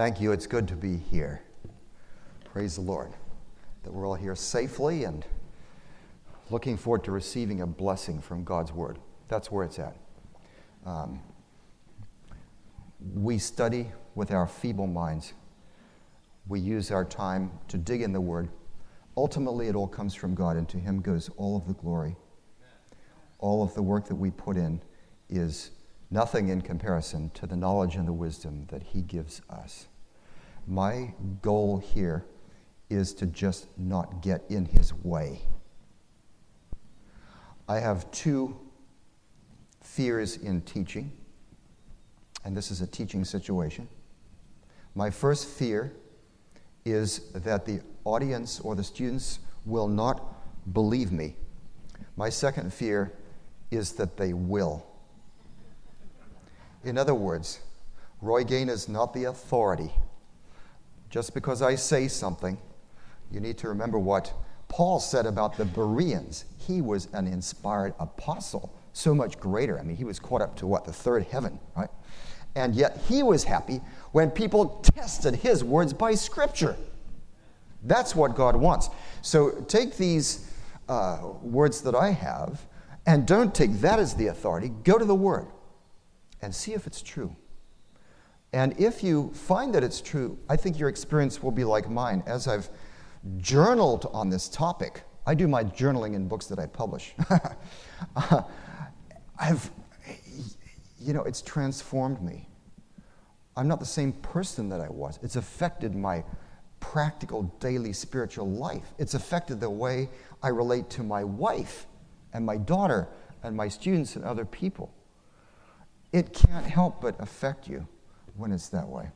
Thank you. It's good to be here. Praise the Lord that we're all here safely and looking forward to receiving a blessing from God's Word. That's where it's at. Um, we study with our feeble minds. We use our time to dig in the Word. Ultimately, it all comes from God, and to Him goes all of the glory. All of the work that we put in is nothing in comparison to the knowledge and the wisdom that He gives us. My goal here is to just not get in His way. I have two fears in teaching, and this is a teaching situation. My first fear is that the audience or the students will not believe me. My second fear is that they will. In other words, Roy Gane is not the authority. Just because I say something, you need to remember what Paul said about the Bereans. He was an inspired apostle, so much greater. I mean, he was caught up to what, the third heaven, right? And yet he was happy when people tested his words by Scripture. That's what God wants. So take these uh, words that I have and don't take that as the authority. Go to the Word and see if it's true. And if you find that it's true, I think your experience will be like mine. As I've journaled on this topic, I do my journaling in books that I publish. uh, I've, you know, it's transformed me. I'm not the same person that I was. It's affected my practical daily spiritual life. It's affected the way I relate to my wife and my daughter and my students and other people. It can't help but affect you when it's that way.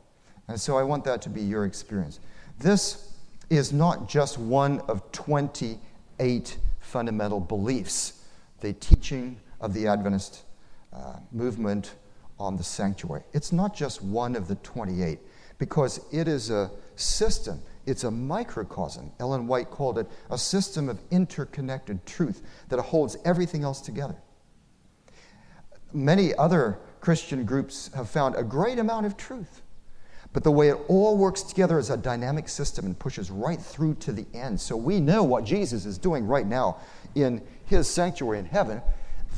And so I want that to be your experience. This is not just one of 28 fundamental beliefs, the teaching of the Adventist uh, movement on the sanctuary. It's not just one of the 28 because it is a system, it's a microcosm. Ellen White called it a system of interconnected truth that holds everything else together. Many other Christian groups have found a great amount of truth. But the way it all works together is a dynamic system and pushes right through to the end. So we know what Jesus is doing right now in his sanctuary in heaven.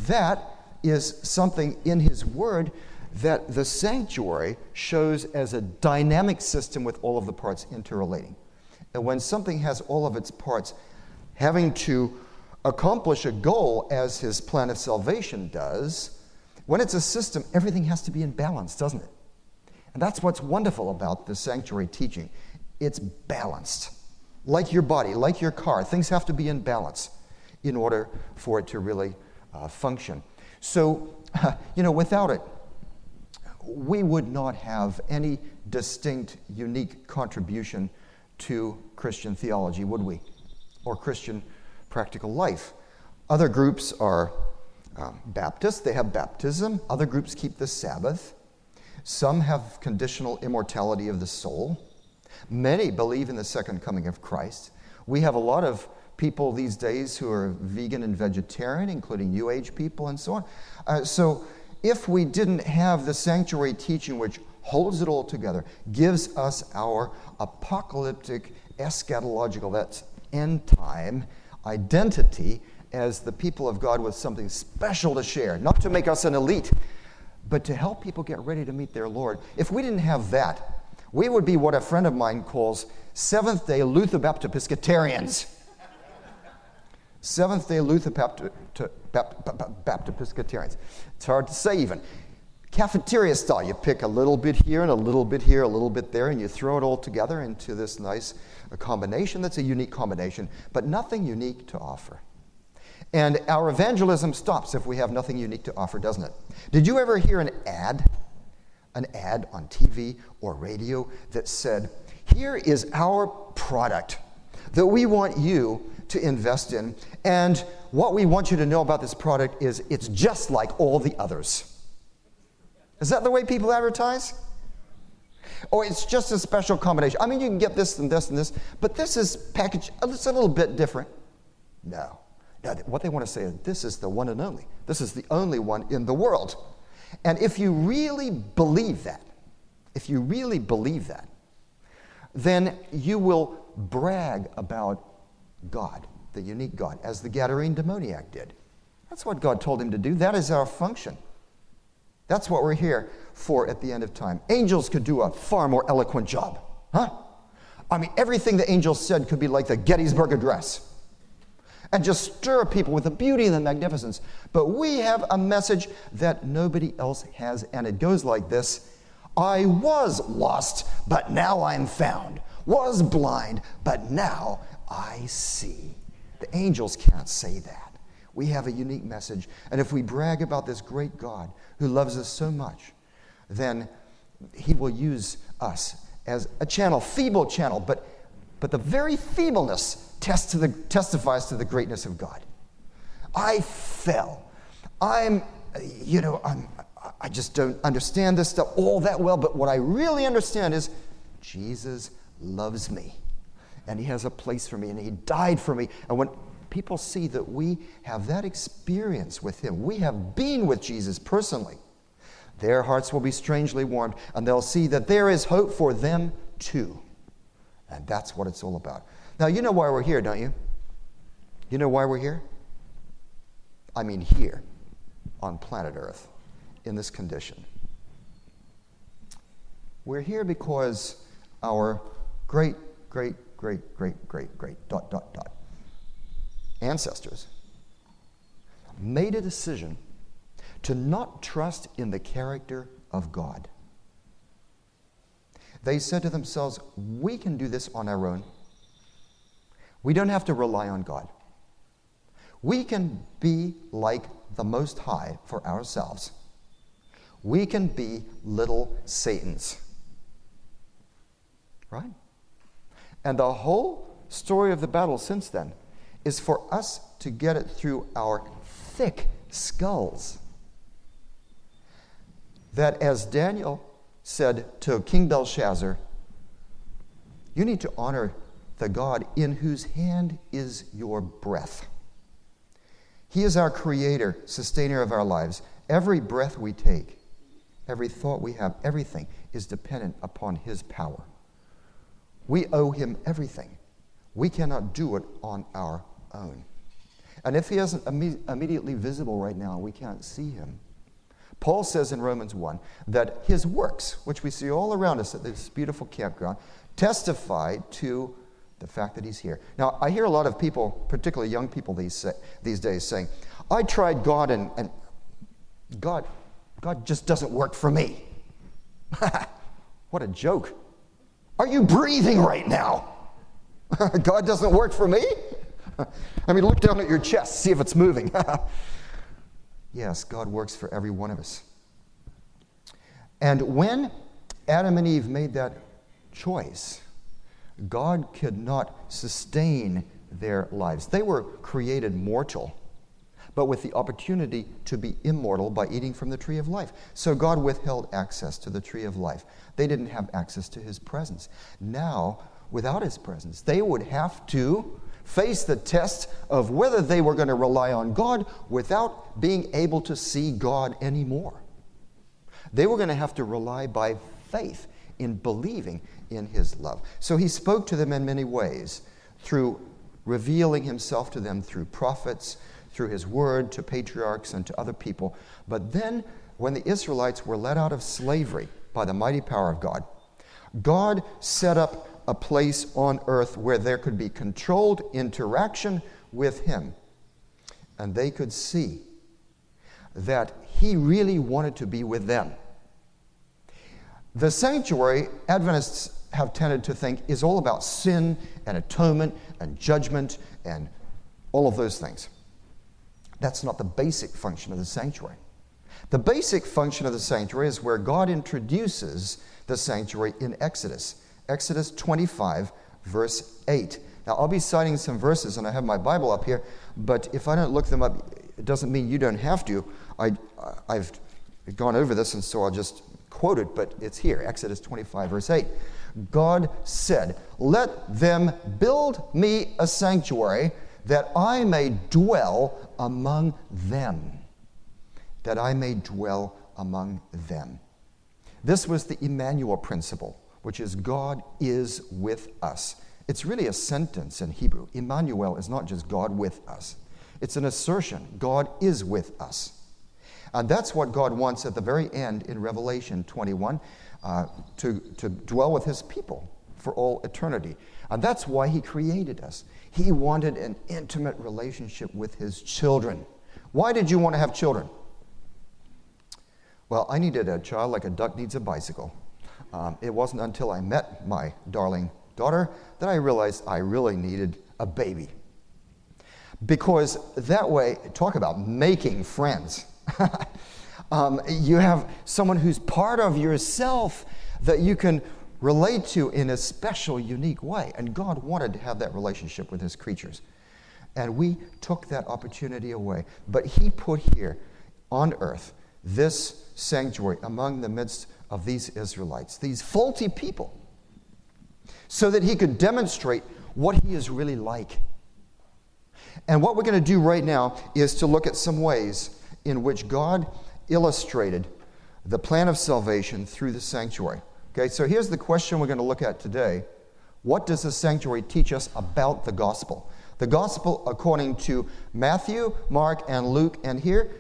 That is something in his word that the sanctuary shows as a dynamic system with all of the parts interrelating. And when something has all of its parts having to accomplish a goal as his plan of salvation does, when it's a system, everything has to be in balance, doesn't it? And that's what's wonderful about the sanctuary teaching. It's balanced. Like your body, like your car, things have to be in balance in order for it to really uh, function. So, you know, without it, we would not have any distinct, unique contribution to Christian theology, would we? Or Christian practical life. Other groups are um, Baptists, they have baptism. Other groups keep the Sabbath. Some have conditional immortality of the soul. Many believe in the second coming of Christ. We have a lot of people these days who are vegan and vegetarian, including New Age people and so on. Uh, so, if we didn't have the sanctuary teaching, which holds it all together, gives us our apocalyptic, eschatological, that's end time identity as the people of God with something special to share, not to make us an elite, but to help people get ready to meet their Lord. If we didn't have that, we would be what a friend of mine calls Seventh day Luther Baptist Episcopalians. Seventh day Luther Baptist Episcopalians. It's hard to say even. Cafeteria style. You pick a little bit here and a little bit here, a little bit there, and you throw it all together into this nice combination that's a unique combination, but nothing unique to offer. And our evangelism stops if we have nothing unique to offer, doesn't it? Did you ever hear an ad, an ad on TV or radio that said, Here is our product that we want you to invest in, and what we want you to know about this product is it's just like all the others. Is that the way people advertise? Or it's just a special combination. I mean, you can get this and this and this, but this is packaged, it's a little bit different. No. Now, what they want to say is this is the one and only. This is the only one in the world. And if you really believe that, if you really believe that, then you will brag about God, the unique God, as the Gadarene demoniac did. That's what God told him to do. That is our function. That's what we're here for at the end of time. Angels could do a far more eloquent job, huh? I mean, everything the angels said could be like the Gettysburg Address and just stir people with the beauty and the magnificence. But we have a message that nobody else has, and it goes like this I was lost, but now I'm found, was blind, but now I see. The angels can't say that. We have a unique message. And if we brag about this great God who loves us so much, then he will use us as a channel, feeble channel, but, but the very feebleness to the, testifies to the greatness of God. I fell. I'm, you know, I'm, I just don't understand this stuff all that well, but what I really understand is Jesus loves me and he has a place for me and he died for me. And when people see that we have that experience with him, we have been with Jesus personally, their hearts will be strangely warmed and they'll see that there is hope for them too. And that's what it's all about. Now, you know why we're here, don't you? You know why we're here? I mean, here on planet Earth in this condition. We're here because our great, great, great, great, great, great, dot, dot, dot, ancestors made a decision to not trust in the character of God. They said to themselves, We can do this on our own. We don't have to rely on God. We can be like the Most High for ourselves. We can be little Satans. Right? And the whole story of the battle since then is for us to get it through our thick skulls. That as Daniel said to King Belshazzar, you need to honor the God in whose hand is your breath. He is our creator, sustainer of our lives. Every breath we take, every thought we have, everything is dependent upon His power. We owe Him everything. We cannot do it on our own. And if He isn't imme- immediately visible right now, we can't see Him. Paul says in Romans 1 that His works, which we see all around us at this beautiful campground, testify to the fact that he's here. Now, I hear a lot of people, particularly young people these, these days, saying, I tried God and, and God, God just doesn't work for me. what a joke. Are you breathing right now? God doesn't work for me? I mean, look down at your chest, see if it's moving. Yes, God works for every one of us. And when Adam and Eve made that choice, God could not sustain their lives. They were created mortal, but with the opportunity to be immortal by eating from the tree of life. So God withheld access to the tree of life. They didn't have access to his presence. Now, without his presence, they would have to face the test of whether they were going to rely on God without being able to see God anymore. They were going to have to rely by faith in believing in his love. So he spoke to them in many ways through revealing himself to them through prophets, through his word to patriarchs and to other people. But then, when the Israelites were led out of slavery by the mighty power of God, God set up a place on earth where there could be controlled interaction with him. And they could see that he really wanted to be with them. The sanctuary, Adventists have tended to think, is all about sin and atonement and judgment and all of those things. That's not the basic function of the sanctuary. The basic function of the sanctuary is where God introduces the sanctuary in Exodus. Exodus 25, verse 8. Now, I'll be citing some verses, and I have my Bible up here, but if I don't look them up, it doesn't mean you don't have to. I, I've gone over this, and so I'll just quote it, but it's here Exodus 25, verse 8. God said, Let them build me a sanctuary that I may dwell among them. That I may dwell among them. This was the Emmanuel principle which is God is with us. It's really a sentence in Hebrew. Emmanuel is not just God with us, it's an assertion God is with us. And that's what God wants at the very end in Revelation 21 uh, to, to dwell with his people for all eternity. And that's why he created us. He wanted an intimate relationship with his children. Why did you want to have children? Well, I needed a child like a duck needs a bicycle. Um, it wasn't until I met my darling daughter that I realized I really needed a baby. Because that way, talk about making friends. um, you have someone who's part of yourself that you can relate to in a special, unique way. And God wanted to have that relationship with his creatures. And we took that opportunity away. But he put here on earth this sanctuary among the midst of these Israelites, these faulty people, so that he could demonstrate what he is really like. And what we're going to do right now is to look at some ways in which God illustrated the plan of salvation through the sanctuary. Okay, so here's the question we're going to look at today What does the sanctuary teach us about the gospel? The gospel according to Matthew, Mark, and Luke, and here,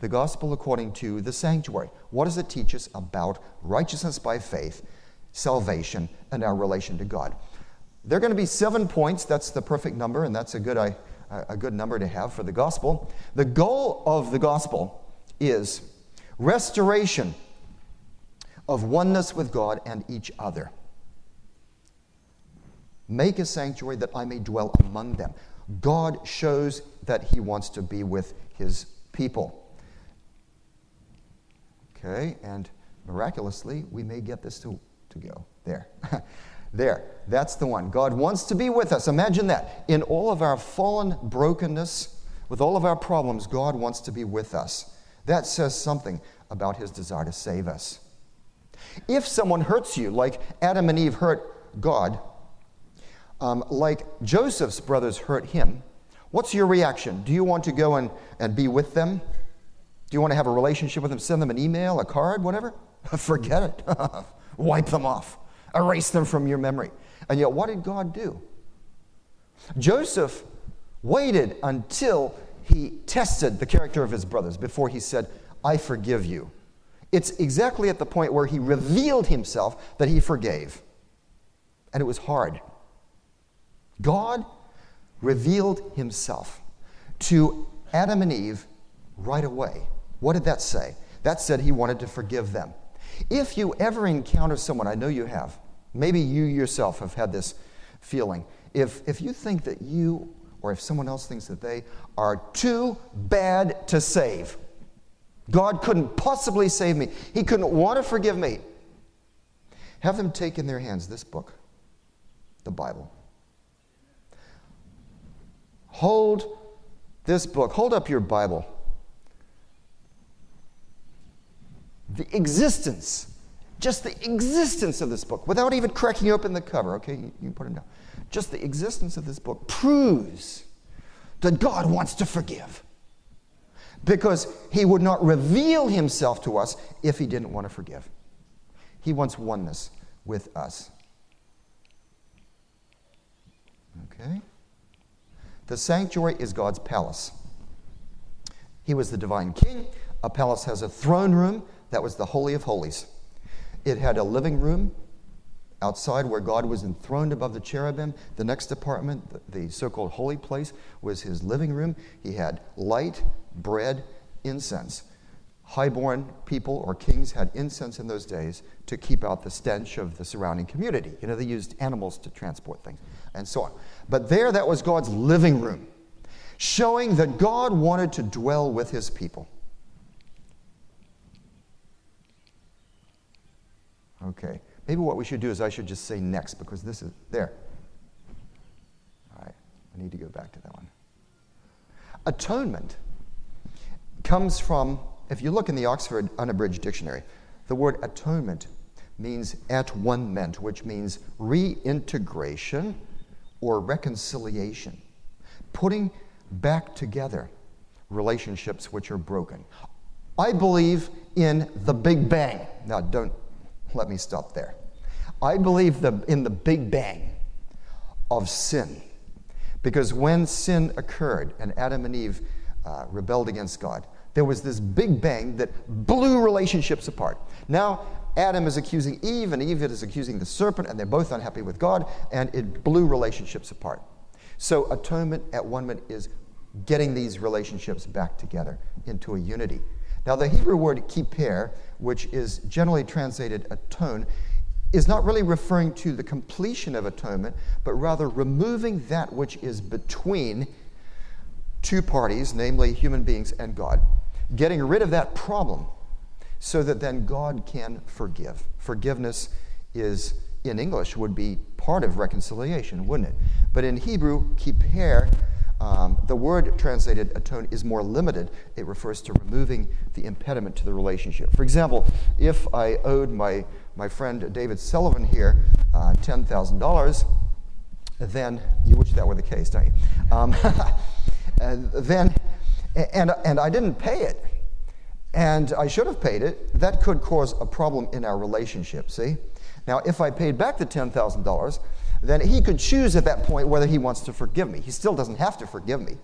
the gospel according to the sanctuary. What does it teach us about righteousness by faith, salvation, and our relation to God? There are going to be seven points. That's the perfect number, and that's a good, uh, a good number to have for the gospel. The goal of the gospel is restoration of oneness with God and each other. Make a sanctuary that I may dwell among them. God shows that He wants to be with His people. Okay, and miraculously, we may get this to, to go. There. there. That's the one. God wants to be with us. Imagine that. In all of our fallen brokenness, with all of our problems, God wants to be with us. That says something about his desire to save us. If someone hurts you, like Adam and Eve hurt God, um, like Joseph's brothers hurt him, what's your reaction? Do you want to go and, and be with them? Do you want to have a relationship with them? Send them an email, a card, whatever? Forget it. Wipe them off. Erase them from your memory. And yet, what did God do? Joseph waited until he tested the character of his brothers before he said, I forgive you. It's exactly at the point where he revealed himself that he forgave. And it was hard. God revealed himself to Adam and Eve right away. What did that say? That said he wanted to forgive them. If you ever encounter someone, I know you have, maybe you yourself have had this feeling. If, if you think that you or if someone else thinks that they are too bad to save, God couldn't possibly save me, He couldn't want to forgive me, have them take in their hands this book, the Bible. Hold this book, hold up your Bible the existence, just the existence of this book, without even cracking open the cover, okay, you, you put it down. Just the existence of this book proves that God wants to forgive. Because he would not reveal himself to us if he didn't want to forgive. He wants oneness with us. Okay? The sanctuary is God's palace. He was the divine king. A palace has a throne room that was the Holy of Holies. It had a living room outside where God was enthroned above the cherubim. The next apartment, the so called holy place, was his living room. He had light, bread, incense. Highborn people or kings had incense in those days to keep out the stench of the surrounding community. You know, they used animals to transport things and so on. But there, that was God's living room, showing that God wanted to dwell with his people. Okay. Maybe what we should do is I should just say next because this is there. All right. I need to go back to that one. Atonement comes from, if you look in the Oxford Unabridged Dictionary, the word atonement means at one meant, which means reintegration or reconciliation, putting back together relationships which are broken. I believe in the Big Bang. Now, don't let me stop there. I believe the, in the Big Bang of sin. Because when sin occurred and Adam and Eve uh, rebelled against God, there was this big bang that blew relationships apart. Now, Adam is accusing Eve, and Eve is accusing the serpent, and they're both unhappy with God, and it blew relationships apart. So, atonement at one minute is getting these relationships back together into a unity. Now, the Hebrew word kippur, which is generally translated atone, is not really referring to the completion of atonement, but rather removing that which is between two parties, namely human beings and God getting rid of that problem so that then God can forgive. Forgiveness is, in English, would be part of reconciliation, wouldn't it? But in Hebrew, kippur, um, the word translated atone is more limited. It refers to removing the impediment to the relationship. For example, if I owed my, my friend David Sullivan here uh, $10,000, then you wish that were the case, don't you? Um, then and, and I didn't pay it, and I should have paid it, that could cause a problem in our relationship, see? Now, if I paid back the $10,000, then he could choose at that point whether he wants to forgive me. He still doesn't have to forgive me.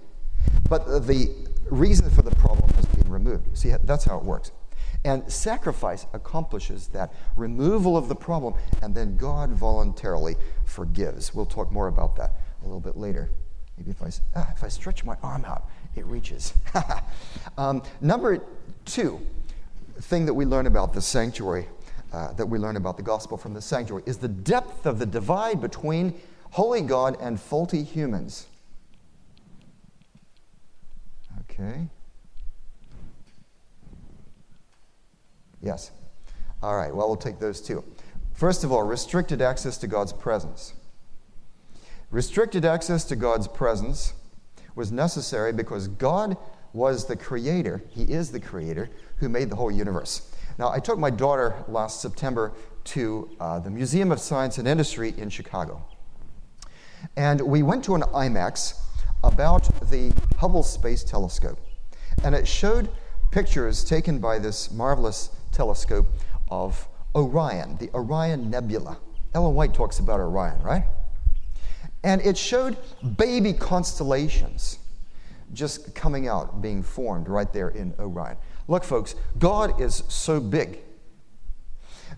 But the reason for the problem has been removed. See, that's how it works. And sacrifice accomplishes that removal of the problem, and then God voluntarily forgives. We'll talk more about that a little bit later. Maybe if I, ah, if I stretch my arm out, it reaches. um, number two thing that we learn about the sanctuary, uh, that we learn about the gospel from the sanctuary, is the depth of the divide between holy God and faulty humans. Okay. Yes. All right, well, we'll take those two. First of all, restricted access to God's presence. Restricted access to God's presence was necessary because God was the creator, He is the creator, who made the whole universe. Now, I took my daughter last September to uh, the Museum of Science and Industry in Chicago. And we went to an IMAX about the Hubble Space Telescope. And it showed pictures taken by this marvelous telescope of Orion, the Orion Nebula. Ellen White talks about Orion, right? And it showed baby constellations just coming out, being formed right there in Orion. Look, folks, God is so big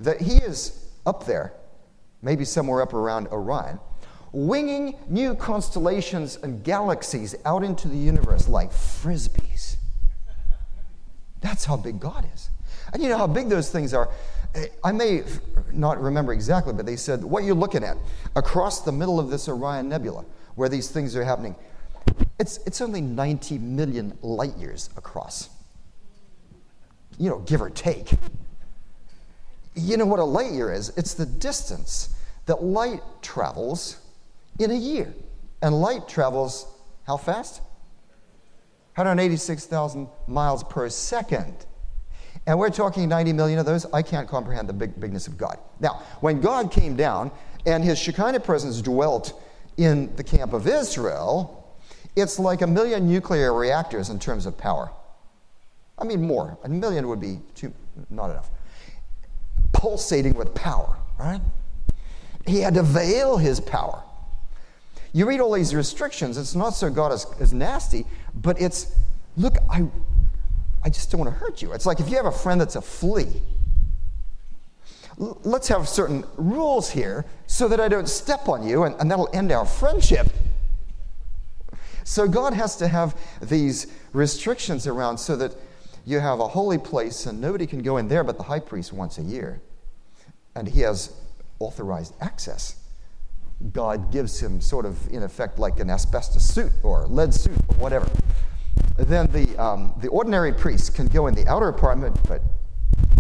that He is up there, maybe somewhere up around Orion, winging new constellations and galaxies out into the universe like frisbees. That's how big God is. And you know how big those things are. I may not remember exactly, but they said, what you're looking at across the middle of this Orion Nebula, where these things are happening, it's, it's only 90 million light years across. You know, give or take. You know what a light year is? It's the distance that light travels in a year. And light travels how fast? 186,000 miles per second. And we're talking 90 million of those. I can't comprehend the big, bigness of God. Now, when God came down and his Shekinah presence dwelt in the camp of Israel, it's like a million nuclear reactors in terms of power. I mean, more. A million would be too, not enough. Pulsating with power, right? He had to veil his power. You read all these restrictions, it's not so God is, is nasty, but it's, look, I, I just don't want to hurt you. It's like if you have a friend that's a flea, let's have certain rules here so that I don't step on you and, and that'll end our friendship. So God has to have these restrictions around so that you have a holy place and nobody can go in there but the high priest once a year. And he has authorized access. God gives him sort of, in effect, like an asbestos suit or lead suit or whatever then the, um, the ordinary priest can go in the outer apartment, but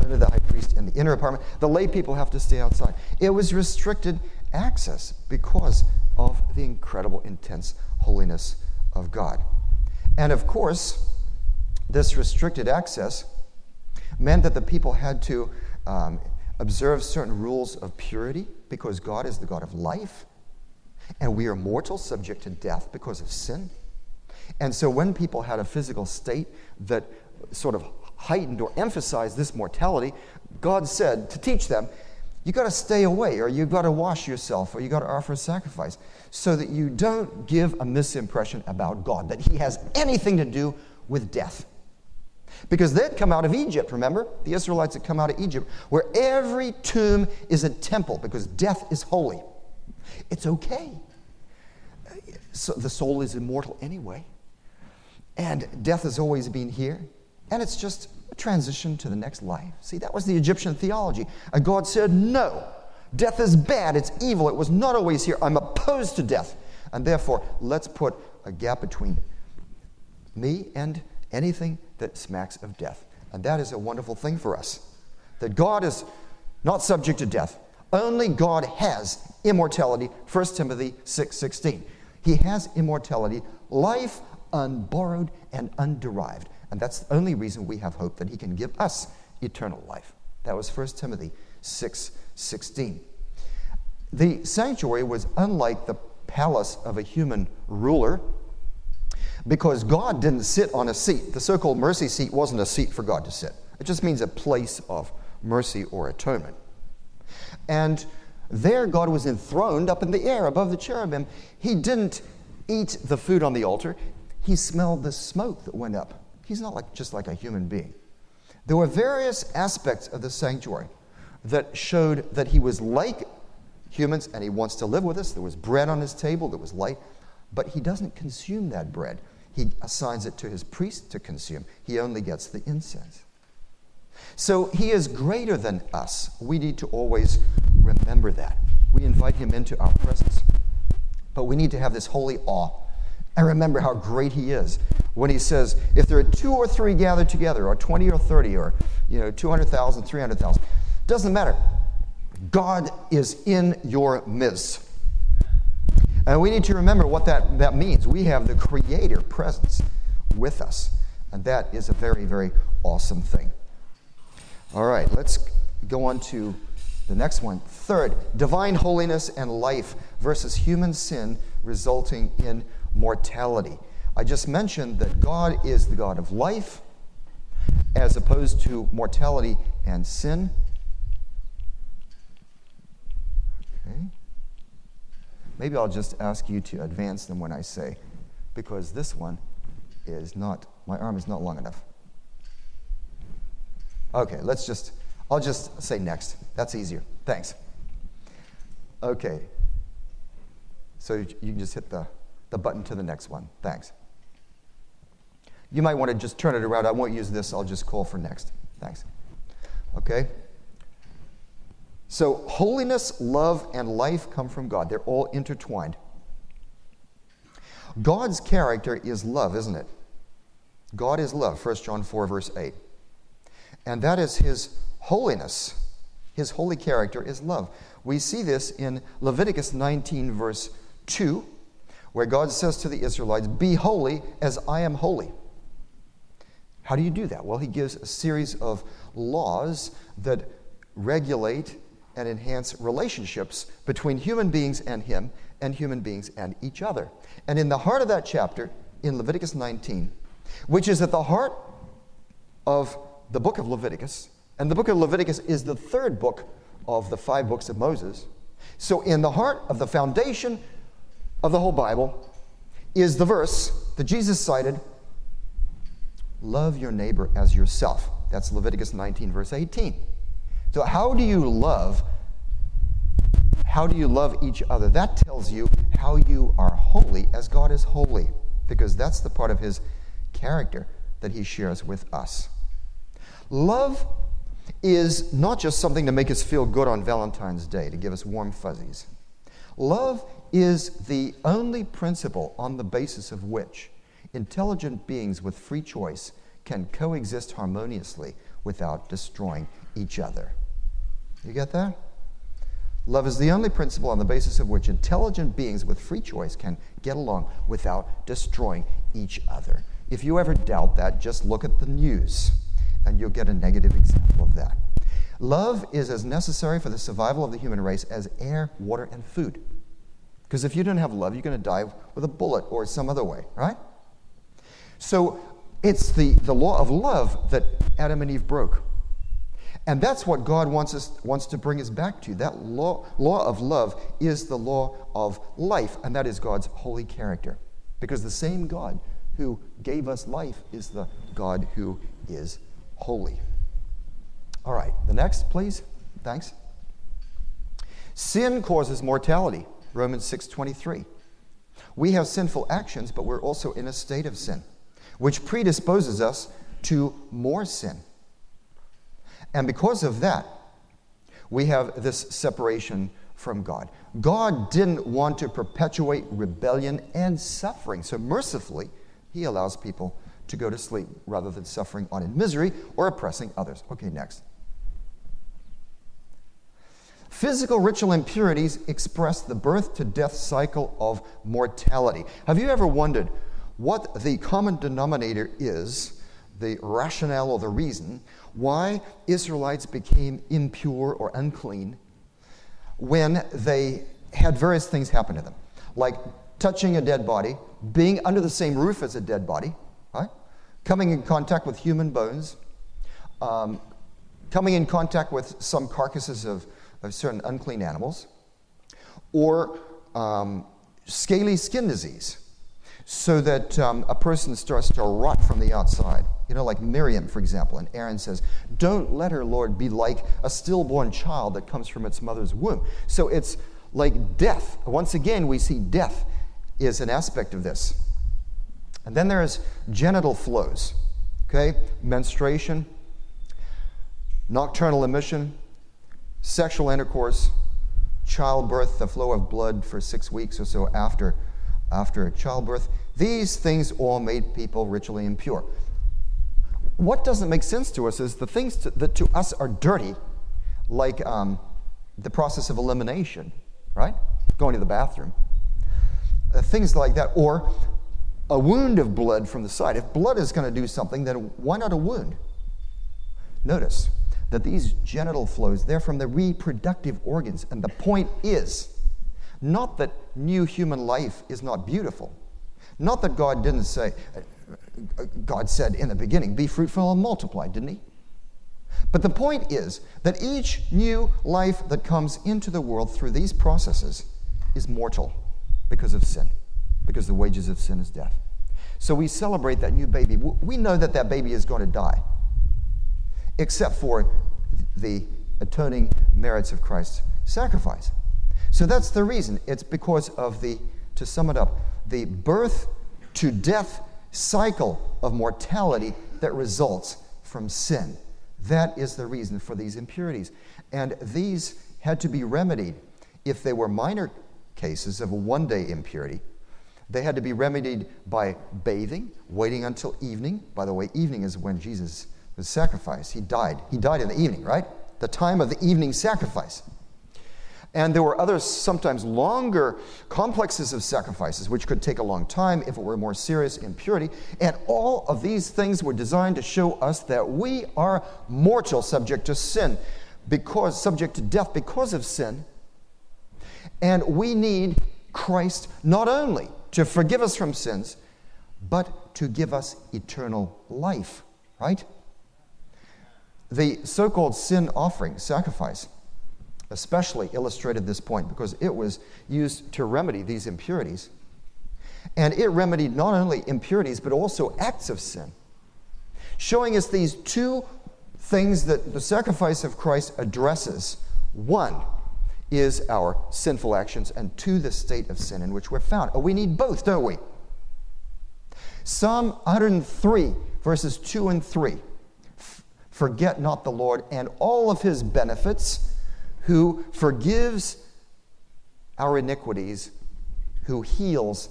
under the high priest in the inner apartment. The lay people have to stay outside. It was restricted access because of the incredible, intense holiness of God. And of course, this restricted access meant that the people had to um, observe certain rules of purity because God is the God of life, and we are mortal, subject to death because of sin. And so when people had a physical state that sort of heightened or emphasized this mortality, God said to teach them, you got to stay away, or you got to wash yourself, or you got to offer a sacrifice, so that you don't give a misimpression about God, that He has anything to do with death. Because they'd come out of Egypt, remember? The Israelites had come out of Egypt, where every tomb is a temple because death is holy. It's okay. So the soul is immortal anyway. And death has always been here. And it's just a transition to the next life. See, that was the Egyptian theology. And God said, No, death is bad, it's evil, it was not always here. I'm opposed to death. And therefore, let's put a gap between me and anything that smacks of death. And that is a wonderful thing for us. That God is not subject to death. Only God has immortality. 1 Timothy 6 16. He has immortality, life unborrowed and underived. And that's the only reason we have hope that he can give us eternal life. That was 1 Timothy 6 16. The sanctuary was unlike the palace of a human ruler because God didn't sit on a seat. The so called mercy seat wasn't a seat for God to sit, it just means a place of mercy or atonement. And there, God was enthroned up in the air above the cherubim. He didn't eat the food on the altar, he smelled the smoke that went up. He's not like, just like a human being. There were various aspects of the sanctuary that showed that he was like humans and he wants to live with us. There was bread on his table, there was light, but he doesn't consume that bread. He assigns it to his priest to consume. He only gets the incense. So he is greater than us. We need to always remember that. We invite him into our presence. But we need to have this holy awe and remember how great he is when he says, if there are two or three gathered together, or 20 or 30, or you know, 200,000, 300,000, doesn't matter. God is in your midst. And we need to remember what that, that means. We have the Creator presence with us. And that is a very, very awesome thing. All right, let's go on to the next one. Third, divine holiness and life versus human sin resulting in mortality. I just mentioned that God is the God of life as opposed to mortality and sin. Okay. Maybe I'll just ask you to advance them when I say, because this one is not, my arm is not long enough. Okay, let's just, I'll just say next. That's easier. Thanks. Okay. So you can just hit the the button to the next one. Thanks. You might want to just turn it around. I won't use this. I'll just call for next. Thanks. Okay? So, holiness, love, and life come from God. They're all intertwined. God's character is love, isn't it? God is love, 1 John 4, verse 8. And that is his holiness. His holy character is love. We see this in Leviticus 19, verse 2 where God says to the Israelites, Be holy as I am holy. How do you do that? Well, he gives a series of laws that regulate and enhance relationships between human beings and him and human beings and each other. And in the heart of that chapter, in Leviticus 19, which is at the heart of the book of Leviticus, and the book of Leviticus is the third book of the five books of Moses. So, in the heart of the foundation of the whole Bible is the verse that Jesus cited love your neighbor as yourself. That's Leviticus 19, verse 18. So, how do you love? How do you love each other? That tells you how you are holy as God is holy, because that's the part of his character that he shares with us. Love is not just something to make us feel good on Valentine's Day, to give us warm fuzzies. Love is the only principle on the basis of which intelligent beings with free choice can coexist harmoniously without destroying each other. You get that? Love is the only principle on the basis of which intelligent beings with free choice can get along without destroying each other. If you ever doubt that, just look at the news and you'll get a negative example of that. Love is as necessary for the survival of the human race as air, water, and food. Because if you don't have love, you're going to die with a bullet or some other way, right? So it's the, the law of love that Adam and Eve broke. And that's what God wants, us, wants to bring us back to. That law, law of love is the law of life, and that is God's holy character. Because the same God who gave us life is the God who is holy. All right, the next, please. Thanks. Sin causes mortality. Romans 6:23. We have sinful actions, but we're also in a state of sin, which predisposes us to more sin. And because of that, we have this separation from God. God didn't want to perpetuate rebellion and suffering, so mercifully, He allows people to go to sleep rather than suffering on in misery or oppressing others. Okay, next. Physical ritual impurities express the birth to death cycle of mortality. Have you ever wondered what the common denominator is, the rationale or the reason why Israelites became impure or unclean when they had various things happen to them, like touching a dead body, being under the same roof as a dead body, right? Coming in contact with human bones, um, coming in contact with some carcasses of, of certain unclean animals, or um, scaly skin disease, so that um, a person starts to rot from the outside. You know, like Miriam, for example, and Aaron says, Don't let her, Lord, be like a stillborn child that comes from its mother's womb. So it's like death. Once again, we see death is an aspect of this. And then there's genital flows, okay? Menstruation, nocturnal emission, sexual intercourse, childbirth, the flow of blood for six weeks or so after, after childbirth. These things all made people ritually impure what doesn't make sense to us is the things to, that to us are dirty, like um, the process of elimination, right? Going to the bathroom. Uh, things like that. Or a wound of blood from the side. If blood is going to do something, then why not a wound? Notice that these genital flows, they're from the reproductive organs. And the point is not that new human life is not beautiful. Not that God didn't say, God said in the beginning, be fruitful and multiply, didn't he? But the point is that each new life that comes into the world through these processes is mortal because of sin, because the wages of sin is death. So we celebrate that new baby. We know that that baby is going to die, except for the atoning merits of Christ's sacrifice. So that's the reason. It's because of the, to sum it up, the birth to death cycle of mortality that results from sin. That is the reason for these impurities. And these had to be remedied. If they were minor cases of one day impurity, they had to be remedied by bathing, waiting until evening. By the way, evening is when Jesus was sacrificed. He died. He died in the evening, right? The time of the evening sacrifice. And there were other, sometimes longer complexes of sacrifices, which could take a long time if it were more serious impurity. And all of these things were designed to show us that we are mortal, subject to sin, because subject to death because of sin. And we need Christ not only to forgive us from sins, but to give us eternal life, right? The so called sin offering, sacrifice, especially illustrated this point because it was used to remedy these impurities. And it remedied not only impurities, but also acts of sin, showing us these two things that the sacrifice of Christ addresses. One is our sinful actions, and two, the state of sin in which we're found. Oh, we need both, don't we? Psalm 103, verses 2 and 3. Forget not the Lord and all of his benefits who forgives our iniquities, who heals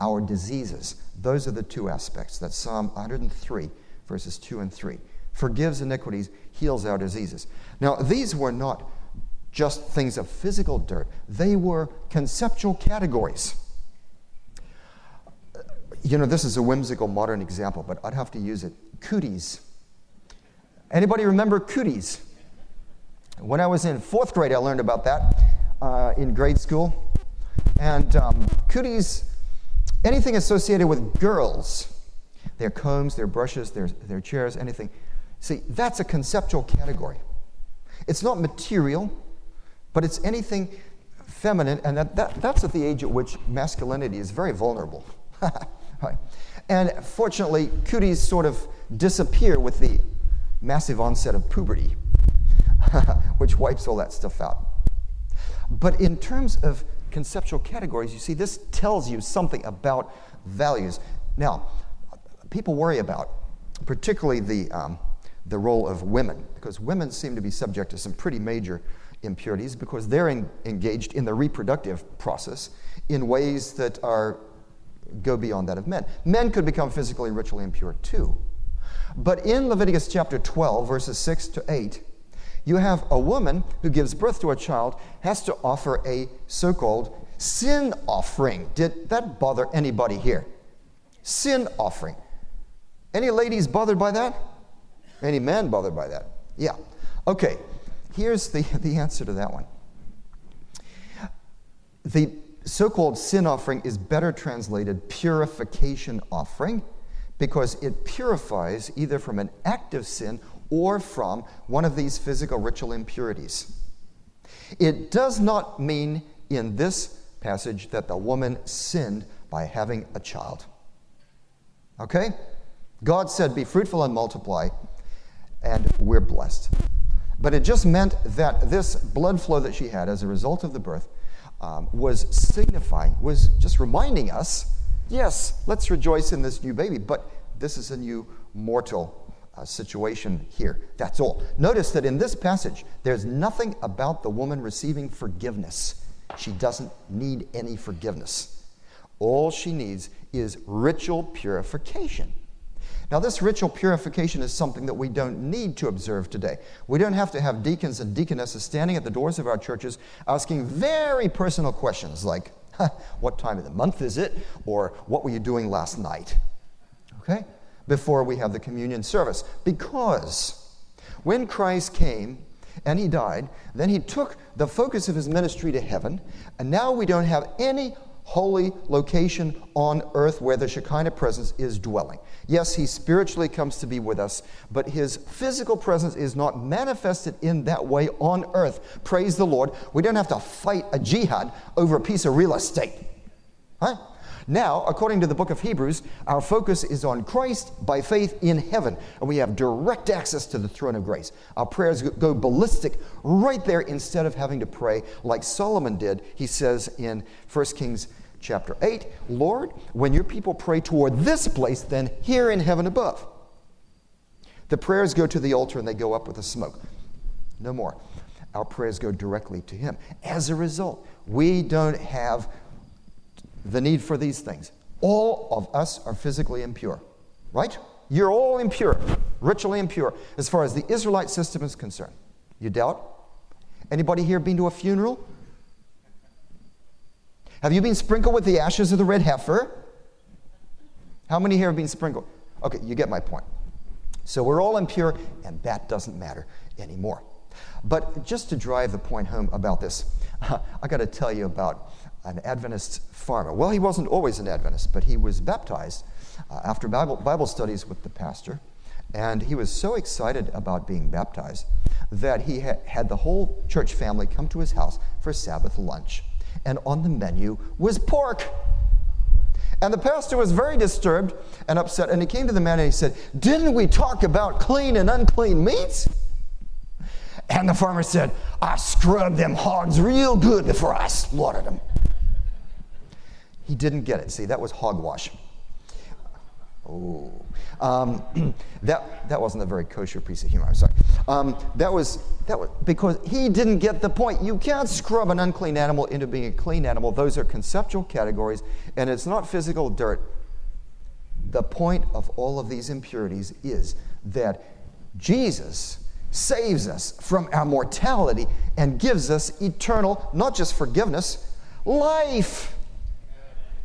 our diseases. Those are the two aspects. That's Psalm 103, verses 2 and 3. Forgives iniquities, heals our diseases. Now, these were not just things of physical dirt, they were conceptual categories. You know, this is a whimsical modern example, but I'd have to use it. Cooties. Anybody remember cooties? When I was in fourth grade, I learned about that uh, in grade school. And um, cooties, anything associated with girls, their combs, their brushes, their, their chairs, anything. See, that's a conceptual category. It's not material, but it's anything feminine, and that, that, that's at the age at which masculinity is very vulnerable. right. And fortunately, cooties sort of disappear with the massive onset of puberty, which wipes all that stuff out. But in terms of conceptual categories, you see, this tells you something about values. Now, people worry about, particularly the, um, the role of women, because women seem to be subject to some pretty major impurities because they're in, engaged in the reproductive process in ways that are go beyond that of men. Men could become physically ritually impure too. But in Leviticus chapter 12, verses 6 to 8, you have a woman who gives birth to a child has to offer a so called sin offering. Did that bother anybody here? Sin offering. Any ladies bothered by that? Any men bothered by that? Yeah. Okay, here's the, the answer to that one. The so called sin offering is better translated purification offering because it purifies either from an act of sin or from one of these physical ritual impurities. It does not mean in this passage that the woman sinned by having a child. Okay? God said, Be fruitful and multiply, and we're blessed. But it just meant that this blood flow that she had as a result of the birth um, was signifying, was just reminding us yes, let's rejoice in this new baby, but this is a new mortal uh, situation here. That's all. Notice that in this passage, there's nothing about the woman receiving forgiveness. She doesn't need any forgiveness. All she needs is ritual purification. Now, this ritual purification is something that we don't need to observe today. We don't have to have deacons and deaconesses standing at the doors of our churches asking very personal questions like, What time of the month is it? or What were you doing last night? Okay? Before we have the communion service. Because when Christ came, and he died. Then he took the focus of his ministry to heaven, and now we don't have any holy location on earth where the Shekinah presence is dwelling. Yes, he spiritually comes to be with us, but his physical presence is not manifested in that way on earth. Praise the Lord. We don't have to fight a jihad over a piece of real estate. Huh? Now, according to the book of Hebrews, our focus is on Christ by faith in heaven, and we have direct access to the throne of grace. Our prayers go ballistic right there instead of having to pray like Solomon did. He says in 1 Kings chapter 8, Lord, when your people pray toward this place, then here in heaven above. The prayers go to the altar and they go up with the smoke. No more. Our prayers go directly to Him. As a result, we don't have the need for these things. All of us are physically impure, right? You're all impure, ritually impure, as far as the Israelite system is concerned. You doubt? Anybody here been to a funeral? Have you been sprinkled with the ashes of the red heifer? How many here have been sprinkled? Okay, you get my point. So we're all impure, and that doesn't matter anymore. But just to drive the point home about this, I got to tell you about an Adventist farmer. Well, he wasn't always an Adventist, but he was baptized uh, after Bible, Bible studies with the pastor. And he was so excited about being baptized that he ha- had the whole church family come to his house for Sabbath lunch. And on the menu was pork. And the pastor was very disturbed and upset. And he came to the man and he said, Didn't we talk about clean and unclean meats? And the farmer said, I scrubbed them hogs real good before I slaughtered them. He didn't get it. See, that was hogwash. Oh, um, that, that wasn't a very kosher piece of humor. I'm sorry. Um, that, was, that was because he didn't get the point. You can't scrub an unclean animal into being a clean animal. Those are conceptual categories, and it's not physical dirt. The point of all of these impurities is that Jesus saves us from our mortality and gives us eternal, not just forgiveness, life.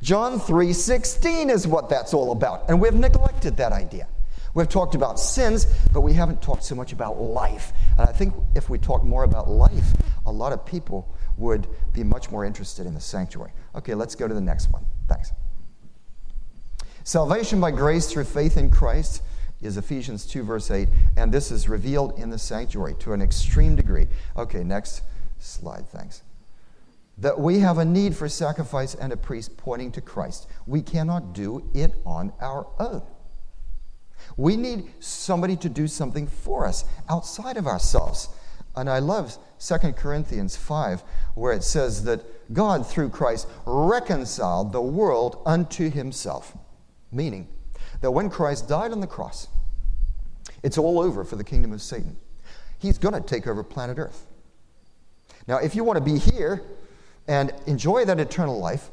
John 3:16 is what that's all about. And we've neglected that idea. We've talked about sins, but we haven't talked so much about life. And I think if we talk more about life, a lot of people would be much more interested in the sanctuary. Okay, let's go to the next one. Thanks. Salvation by grace through faith in Christ is Ephesians 2, verse 8, and this is revealed in the sanctuary to an extreme degree. Okay, next slide, thanks. That we have a need for sacrifice and a priest pointing to Christ. We cannot do it on our own. We need somebody to do something for us outside of ourselves. And I love 2 Corinthians 5, where it says that God, through Christ, reconciled the world unto himself. Meaning that when Christ died on the cross, it's all over for the kingdom of Satan. He's going to take over planet Earth. Now, if you want to be here and enjoy that eternal life,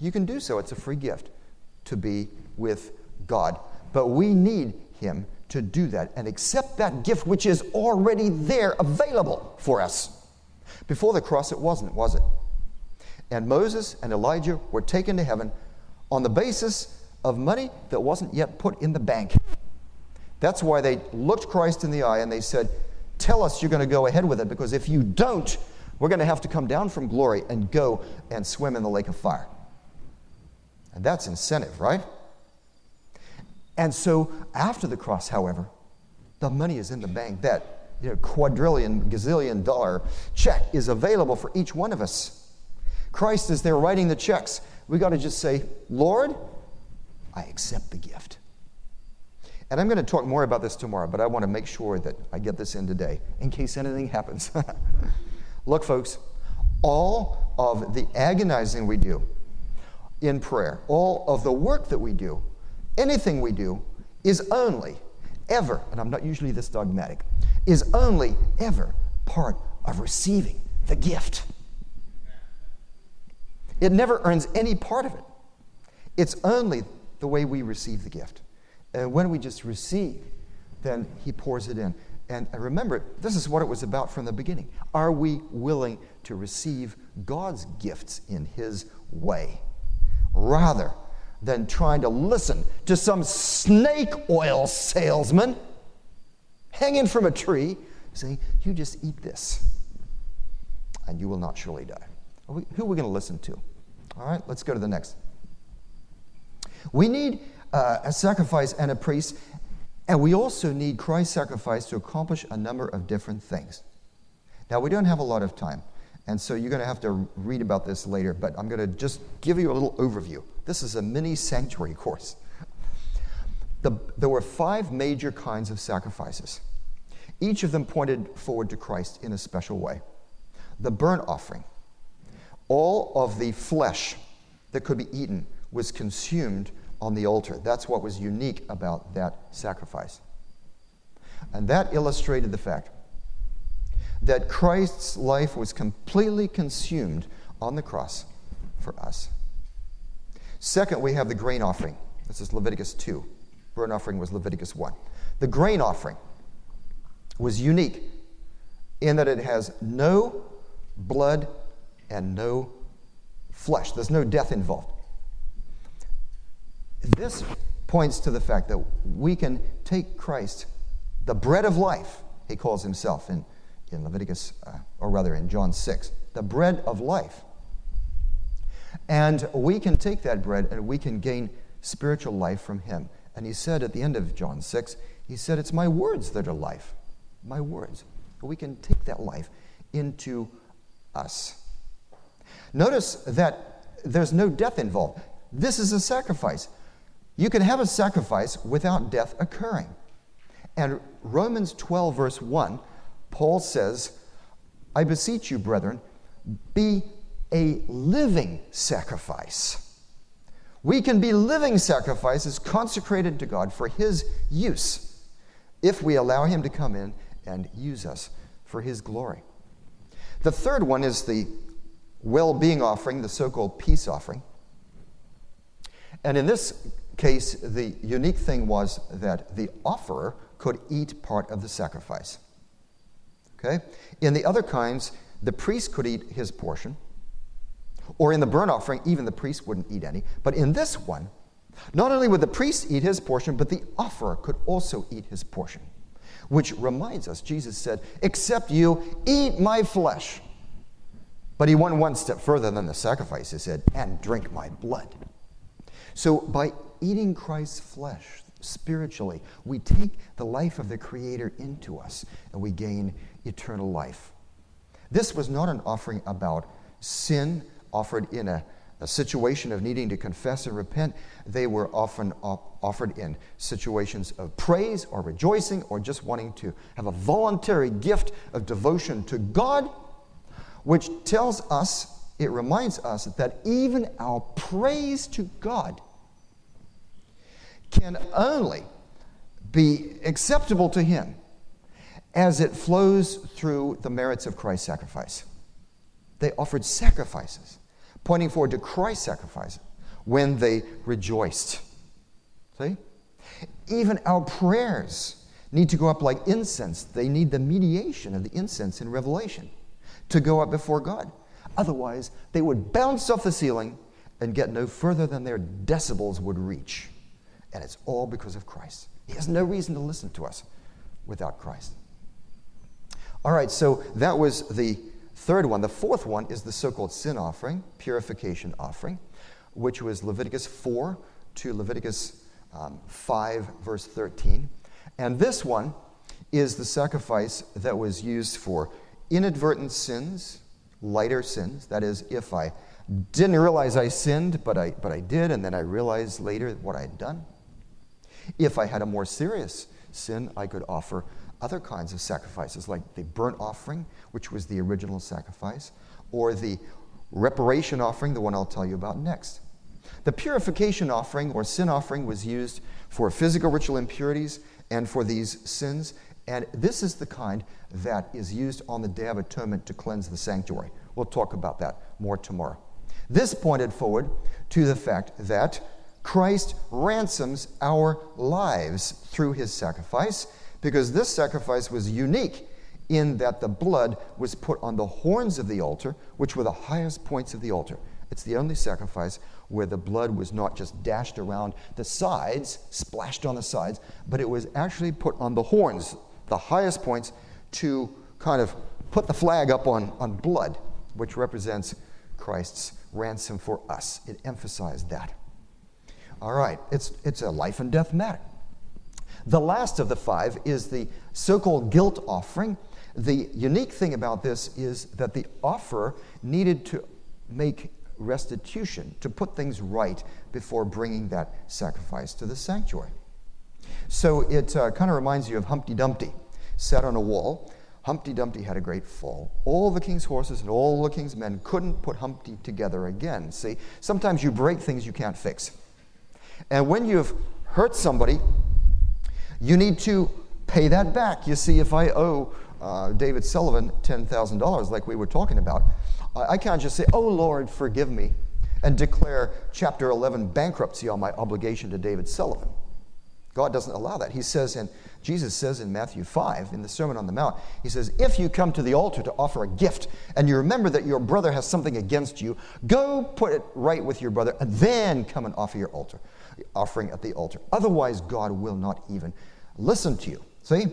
you can do so. It's a free gift to be with God. But we need Him to do that and accept that gift which is already there, available for us. Before the cross, it wasn't, was it? And Moses and Elijah were taken to heaven on the basis of money that wasn't yet put in the bank. That's why they looked Christ in the eye and they said, Tell us you're going to go ahead with it, because if you don't, we're going to have to come down from glory and go and swim in the lake of fire. And that's incentive, right? And so after the cross, however, the money is in the bank. That you know, quadrillion, gazillion dollar check is available for each one of us. Christ is there writing the checks. We got to just say, Lord, I accept the gift. And I'm going to talk more about this tomorrow, but I want to make sure that I get this in today in case anything happens. Look, folks, all of the agonizing we do in prayer, all of the work that we do anything we do is only ever, and I'm not usually this dogmatic, is only ever part of receiving the gift. It never earns any part of it. It's only the way we receive the gift. And when we just receive, then He pours it in. And remember, this is what it was about from the beginning. Are we willing to receive God's gifts in His way? Rather than trying to listen to some snake oil salesman hanging from a tree saying, You just eat this and you will not surely die. Who are we going to listen to? All right, let's go to the next. We need uh, a sacrifice and a priest, and we also need Christ's sacrifice to accomplish a number of different things. Now, we don't have a lot of time, and so you're going to have to read about this later, but I'm going to just give you a little overview. This is a mini sanctuary course. The, there were five major kinds of sacrifices. Each of them pointed forward to Christ in a special way. The burnt offering, all of the flesh that could be eaten was consumed on the altar. That's what was unique about that sacrifice. And that illustrated the fact that Christ's life was completely consumed on the cross for us. Second, we have the grain offering. This is Leviticus 2. Burnt offering was Leviticus 1. The grain offering was unique in that it has no blood and no flesh. There's no death involved. This points to the fact that we can take Christ, the bread of life, he calls himself in, in Leviticus, uh, or rather in John 6, the bread of life. And we can take that bread and we can gain spiritual life from him. And he said at the end of John 6, he said, It's my words that are life. My words. We can take that life into us. Notice that there's no death involved. This is a sacrifice. You can have a sacrifice without death occurring. And Romans 12, verse 1, Paul says, I beseech you, brethren, be a living sacrifice. We can be living sacrifices consecrated to God for His use if we allow Him to come in and use us for His glory. The third one is the well being offering, the so called peace offering. And in this case, the unique thing was that the offerer could eat part of the sacrifice. Okay? In the other kinds, the priest could eat his portion, or in the burnt offering, even the priest wouldn't eat any. But in this one, not only would the priest eat his portion, but the offerer could also eat his portion. Which reminds us, Jesus said, Except you eat my flesh. But he went one step further than the sacrifice. He said, And drink my blood. So by eating Christ's flesh, spiritually. We take the life of the Creator into us and we gain eternal life. This was not an offering about sin offered in a, a situation of needing to confess and repent. They were often op- offered in situations of praise or rejoicing or just wanting to have a voluntary gift of devotion to God, which tells us, it reminds us that even our praise to God can only be acceptable to Him as it flows through the merits of Christ's sacrifice. They offered sacrifices, pointing forward to Christ's sacrifice when they rejoiced. See? Even our prayers need to go up like incense. They need the mediation of the incense in Revelation to go up before God. Otherwise, they would bounce off the ceiling and get no further than their decibels would reach. And it's all because of Christ. He has no reason to listen to us without Christ. All right, so that was the third one. The fourth one is the so called sin offering, purification offering, which was Leviticus 4 to Leviticus um, 5, verse 13. And this one is the sacrifice that was used for inadvertent sins, lighter sins. That is, if I didn't realize I sinned, but I, but I did, and then I realized later what I had done. If I had a more serious sin, I could offer other kinds of sacrifices, like the burnt offering, which was the original sacrifice, or the reparation offering, the one I'll tell you about next. The purification offering or sin offering was used for physical ritual impurities and for these sins, and this is the kind that is used on the Day of Atonement to cleanse the sanctuary. We'll talk about that more tomorrow. This pointed forward to the fact that Christ ransoms our lives through his sacrifice because this sacrifice was unique in that the blood was put on the horns of the altar, which were the highest points of the altar. It's the only sacrifice where the blood was not just dashed around the sides, splashed on the sides, but it was actually put on the horns, the highest points, to kind of put the flag up on, on blood, which represents Christ's ransom for us. It emphasized that. All right, it's, it's a life and death matter. The last of the five is the so called guilt offering. The unique thing about this is that the offerer needed to make restitution, to put things right before bringing that sacrifice to the sanctuary. So it uh, kind of reminds you of Humpty Dumpty, sat on a wall. Humpty Dumpty had a great fall. All the king's horses and all the king's men couldn't put Humpty together again. See, sometimes you break things you can't fix. And when you've hurt somebody, you need to pay that back. You see, if I owe uh, David Sullivan $10,000, like we were talking about, I can't just say, Oh Lord, forgive me, and declare chapter 11 bankruptcy on my obligation to David Sullivan. God doesn't allow that. He says, and Jesus says in Matthew 5, in the Sermon on the Mount, He says, If you come to the altar to offer a gift and you remember that your brother has something against you, go put it right with your brother and then come and offer your altar offering at the altar. Otherwise, God will not even listen to you. See?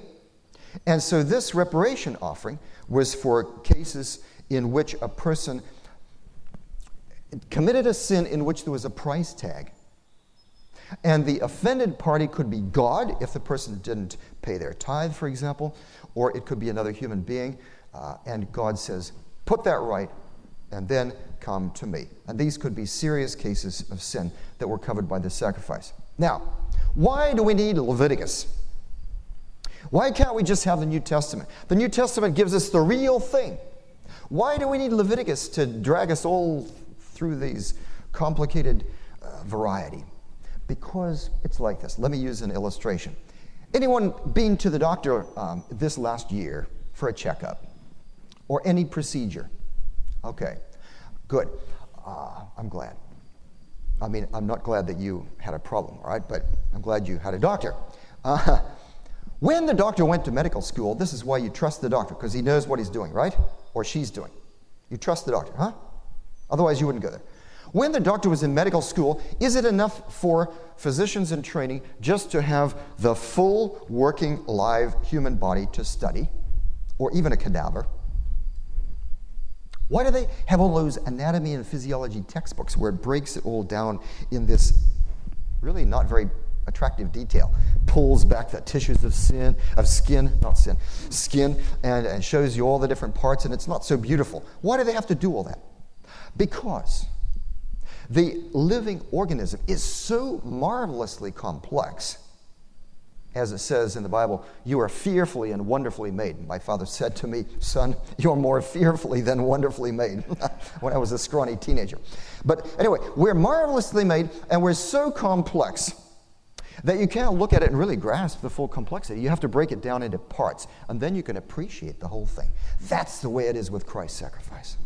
And so, this reparation offering was for cases in which a person committed a sin in which there was a price tag. And the offended party could be God if the person didn't pay their tithe, for example, or it could be another human being. Uh, and God says, Put that right, and then come to me. And these could be serious cases of sin that were covered by this sacrifice. Now, why do we need Leviticus? Why can't we just have the New Testament? The New Testament gives us the real thing. Why do we need Leviticus to drag us all through these complicated uh, variety? Because it's like this. Let me use an illustration. Anyone been to the doctor um, this last year for a checkup or any procedure? Okay, good. Uh, I'm glad. I mean, I'm not glad that you had a problem, all right, but I'm glad you had a doctor. Uh, when the doctor went to medical school, this is why you trust the doctor, because he knows what he's doing, right? Or she's doing. You trust the doctor, huh? Otherwise, you wouldn't go there. When the doctor was in medical school, is it enough for physicians in training just to have the full working live human body to study, or even a cadaver? Why do they have all those anatomy and physiology textbooks where it breaks it all down in this really not very attractive detail. Pulls back the tissues of sin, of skin, not sin, skin, and, and shows you all the different parts, and it's not so beautiful. Why do they have to do all that? Because the living organism is so marvelously complex. As it says in the Bible, you are fearfully and wonderfully made. My father said to me, Son, you're more fearfully than wonderfully made when I was a scrawny teenager. But anyway, we're marvelously made and we're so complex that you can't look at it and really grasp the full complexity. You have to break it down into parts, and then you can appreciate the whole thing. That's the way it is with Christ's sacrifice.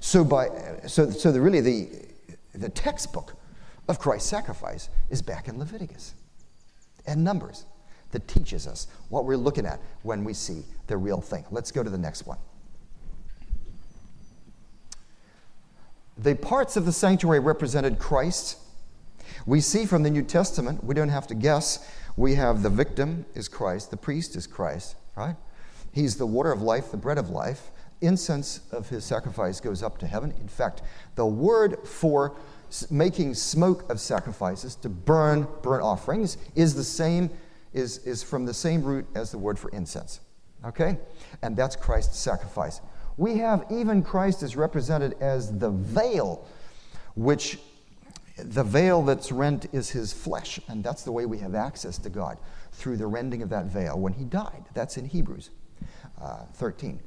So, by, so, so the, really, the, the textbook of Christ's sacrifice is back in Leviticus and Numbers that teaches us what we're looking at when we see the real thing. Let's go to the next one. The parts of the sanctuary represented Christ. We see from the New Testament, we don't have to guess, we have the victim is Christ, the priest is Christ, right? He's the water of life, the bread of life incense of his sacrifice goes up to heaven. In fact, the word for making smoke of sacrifices to burn burnt offerings is the same is, is from the same root as the word for incense. Okay? And that's christ's sacrifice. We have even christ is represented as the veil which the veil that's rent is his flesh and that's the way we have access to god through the rending of that veil when he died. That's in hebrews uh, 13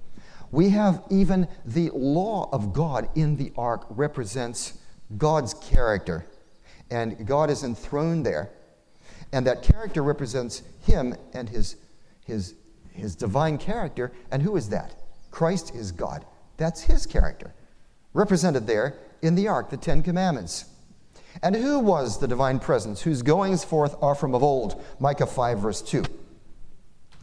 we have even the law of God in the ark represents God's character. And God is enthroned there. And that character represents him and his, his, his divine character. And who is that? Christ is God. That's his character, represented there in the ark, the Ten Commandments. And who was the divine presence whose goings forth are from of old? Micah 5, verse 2.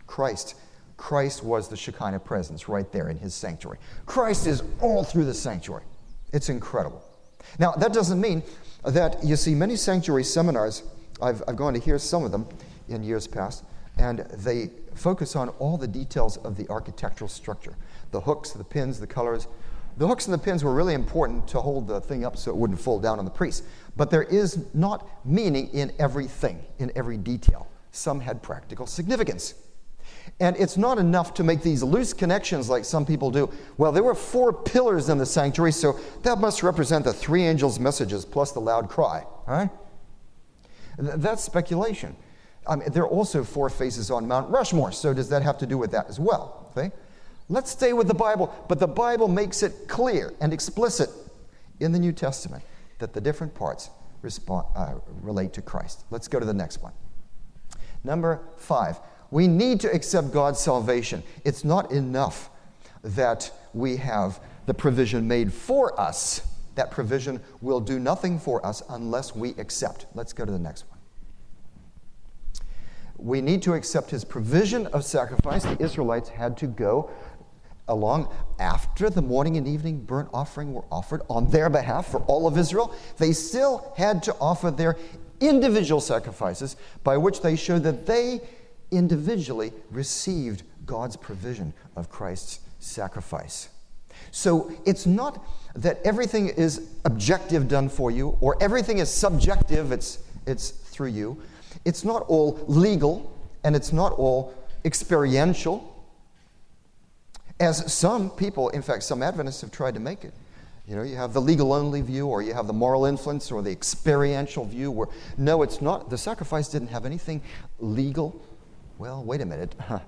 Christ Christ was the Shekinah presence right there in his sanctuary. Christ is all through the sanctuary. It's incredible. Now, that doesn't mean that you see many sanctuary seminars, I've, I've gone to hear some of them in years past, and they focus on all the details of the architectural structure the hooks, the pins, the colors. The hooks and the pins were really important to hold the thing up so it wouldn't fall down on the priest. But there is not meaning in everything, in every detail. Some had practical significance. And it's not enough to make these loose connections like some people do. Well, there were four pillars in the sanctuary, so that must represent the three angels' messages plus the loud cry. Right? That's speculation. I mean, there are also four faces on Mount Rushmore, so does that have to do with that as well? Okay? Let's stay with the Bible, but the Bible makes it clear and explicit in the New Testament that the different parts respond, uh, relate to Christ. Let's go to the next one. Number five, we need to accept God's salvation. It's not enough that we have the provision made for us. That provision will do nothing for us unless we accept. Let's go to the next one. We need to accept his provision of sacrifice. The Israelites had to go along after the morning and evening burnt offering were offered on their behalf for all of Israel. They still had to offer their individual sacrifices by which they showed that they individually received God's provision of Christ's sacrifice. So it's not that everything is objective done for you or everything is subjective, it's, it's through you. It's not all legal and it's not all experiential, as some people, in fact, some Adventists have tried to make it. You know, you have the legal only view, or you have the moral influence, or the experiential view, where no, it's not. The sacrifice didn't have anything legal well, wait a minute.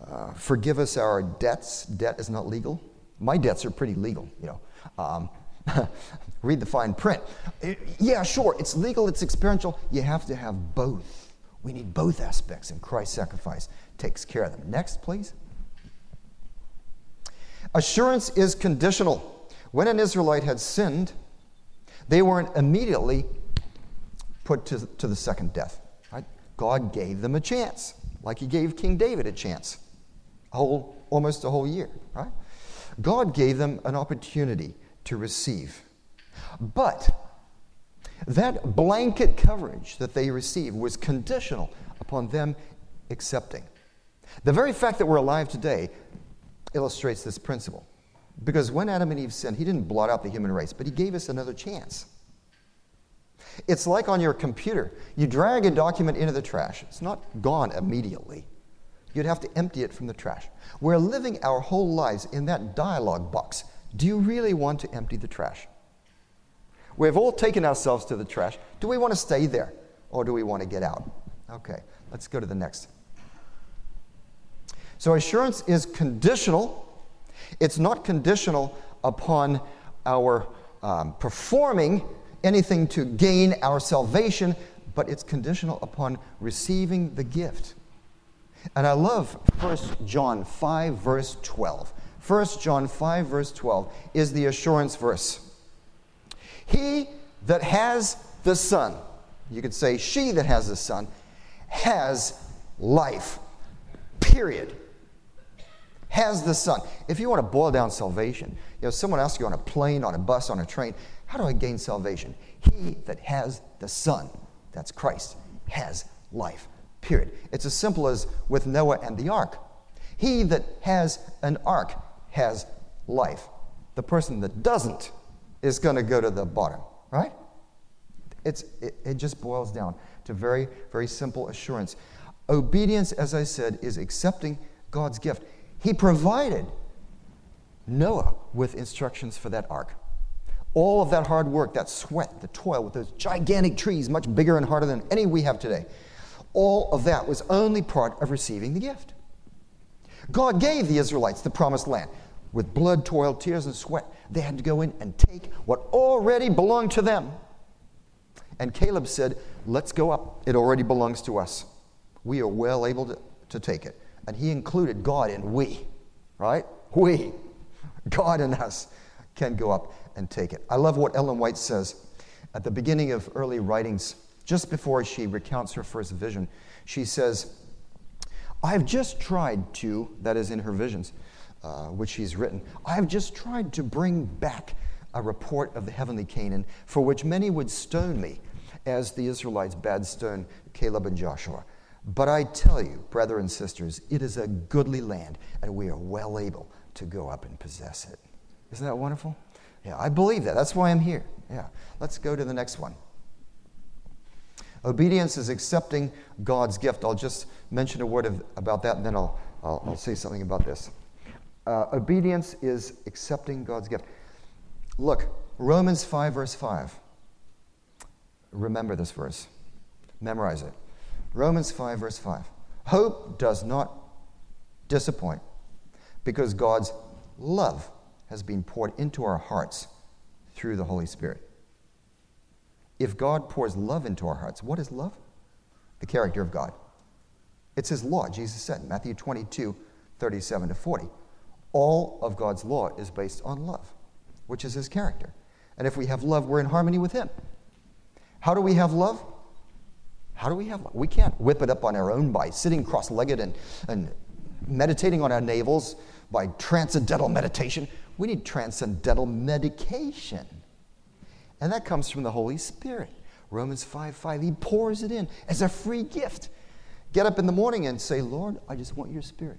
Uh, forgive us our debts. Debt is not legal. My debts are pretty legal, you know. Um, read the fine print. It, yeah, sure, it's legal, it's experiential. You have to have both. We need both aspects, and Christ's sacrifice takes care of them. Next, please. Assurance is conditional. When an Israelite had sinned, they weren't immediately put to, to the second death. Right? God gave them a chance like he gave King David a chance, a whole, almost a whole year, right? God gave them an opportunity to receive. But that blanket coverage that they received was conditional upon them accepting. The very fact that we're alive today illustrates this principle. Because when Adam and Eve sinned, he didn't blot out the human race, but he gave us another chance. It's like on your computer. You drag a document into the trash, it's not gone immediately. You'd have to empty it from the trash. We're living our whole lives in that dialogue box. Do you really want to empty the trash? We've all taken ourselves to the trash. Do we want to stay there or do we want to get out? Okay, let's go to the next. So, assurance is conditional. It's not conditional upon our um, performing anything to gain our salvation, but it's conditional upon receiving the gift. And I love 1 John 5, verse 12. 1 John 5, verse 12 is the assurance verse. He that has the Son, you could say she that has the Son, has life. Period. Has the Son. If you want to boil down salvation, you know, someone asks you on a plane, on a bus, on a train, how do I gain salvation? He that has the Son, that's Christ, has life. Period. It's as simple as with Noah and the ark. He that has an ark has life. The person that doesn't is going to go to the bottom, right? It's, it, it just boils down to very, very simple assurance. Obedience, as I said, is accepting God's gift. He provided Noah with instructions for that ark. All of that hard work, that sweat, the toil with those gigantic trees, much bigger and harder than any we have today, all of that was only part of receiving the gift. God gave the Israelites the promised land with blood, toil, tears, and sweat. They had to go in and take what already belonged to them. And Caleb said, Let's go up. It already belongs to us. We are well able to, to take it. And he included God in we, right? We, God and us, can go up and take it. I love what Ellen White says at the beginning of early writings, just before she recounts her first vision. She says, I've just tried to, that is in her visions, uh, which she's written, I've just tried to bring back a report of the heavenly Canaan for which many would stone me, as the Israelites bade stone Caleb and Joshua. But I tell you, brothers and sisters, it is a goodly land, and we are well able to go up and possess it. Isn't that wonderful? Yeah, I believe that. That's why I'm here. Yeah. Let's go to the next one. Obedience is accepting God's gift. I'll just mention a word of, about that, and then I'll, I'll, I'll say something about this. Uh, obedience is accepting God's gift. Look, Romans 5, verse 5. Remember this verse, memorize it. Romans 5, verse 5. Hope does not disappoint because God's love has been poured into our hearts through the Holy Spirit. If God pours love into our hearts, what is love? The character of God. It's His law, Jesus said, in Matthew 22, 37 to 40. All of God's law is based on love, which is His character. And if we have love, we're in harmony with Him. How do we have love? How do we have love? We can't whip it up on our own by sitting cross legged and, and meditating on our navels by transcendental meditation. We need transcendental medication. And that comes from the Holy Spirit. Romans 5 5, He pours it in as a free gift. Get up in the morning and say, Lord, I just want your spirit.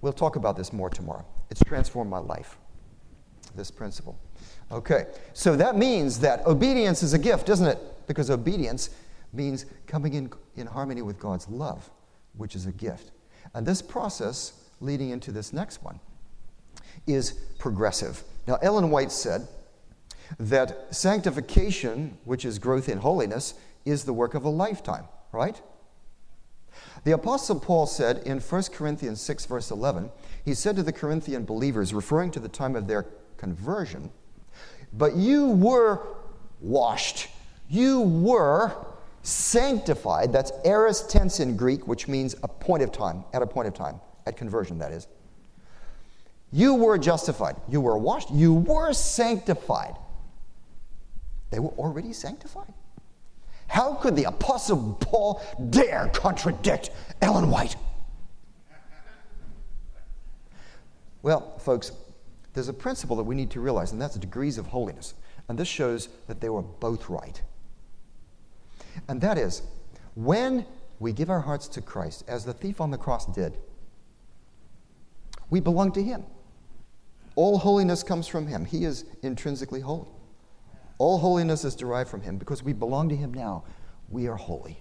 We'll talk about this more tomorrow. It's transformed my life, this principle. Okay, so that means that obedience is a gift, doesn't it? Because obedience means coming in, in harmony with God's love, which is a gift. And this process leading into this next one is progressive. Now, Ellen White said that sanctification, which is growth in holiness, is the work of a lifetime, right? The Apostle Paul said in 1 Corinthians 6, verse 11, he said to the Corinthian believers, referring to the time of their conversion, But you were washed, you were sanctified. That's aorist tense in Greek, which means a point of time, at a point of time, at conversion, that is. You were justified. You were washed. You were sanctified. They were already sanctified. How could the Apostle Paul dare contradict Ellen White? Well, folks, there's a principle that we need to realize, and that's degrees of holiness. And this shows that they were both right. And that is, when we give our hearts to Christ, as the thief on the cross did, we belong to Him. All holiness comes from Him. He is intrinsically holy. All holiness is derived from him because we belong to him now. We are holy.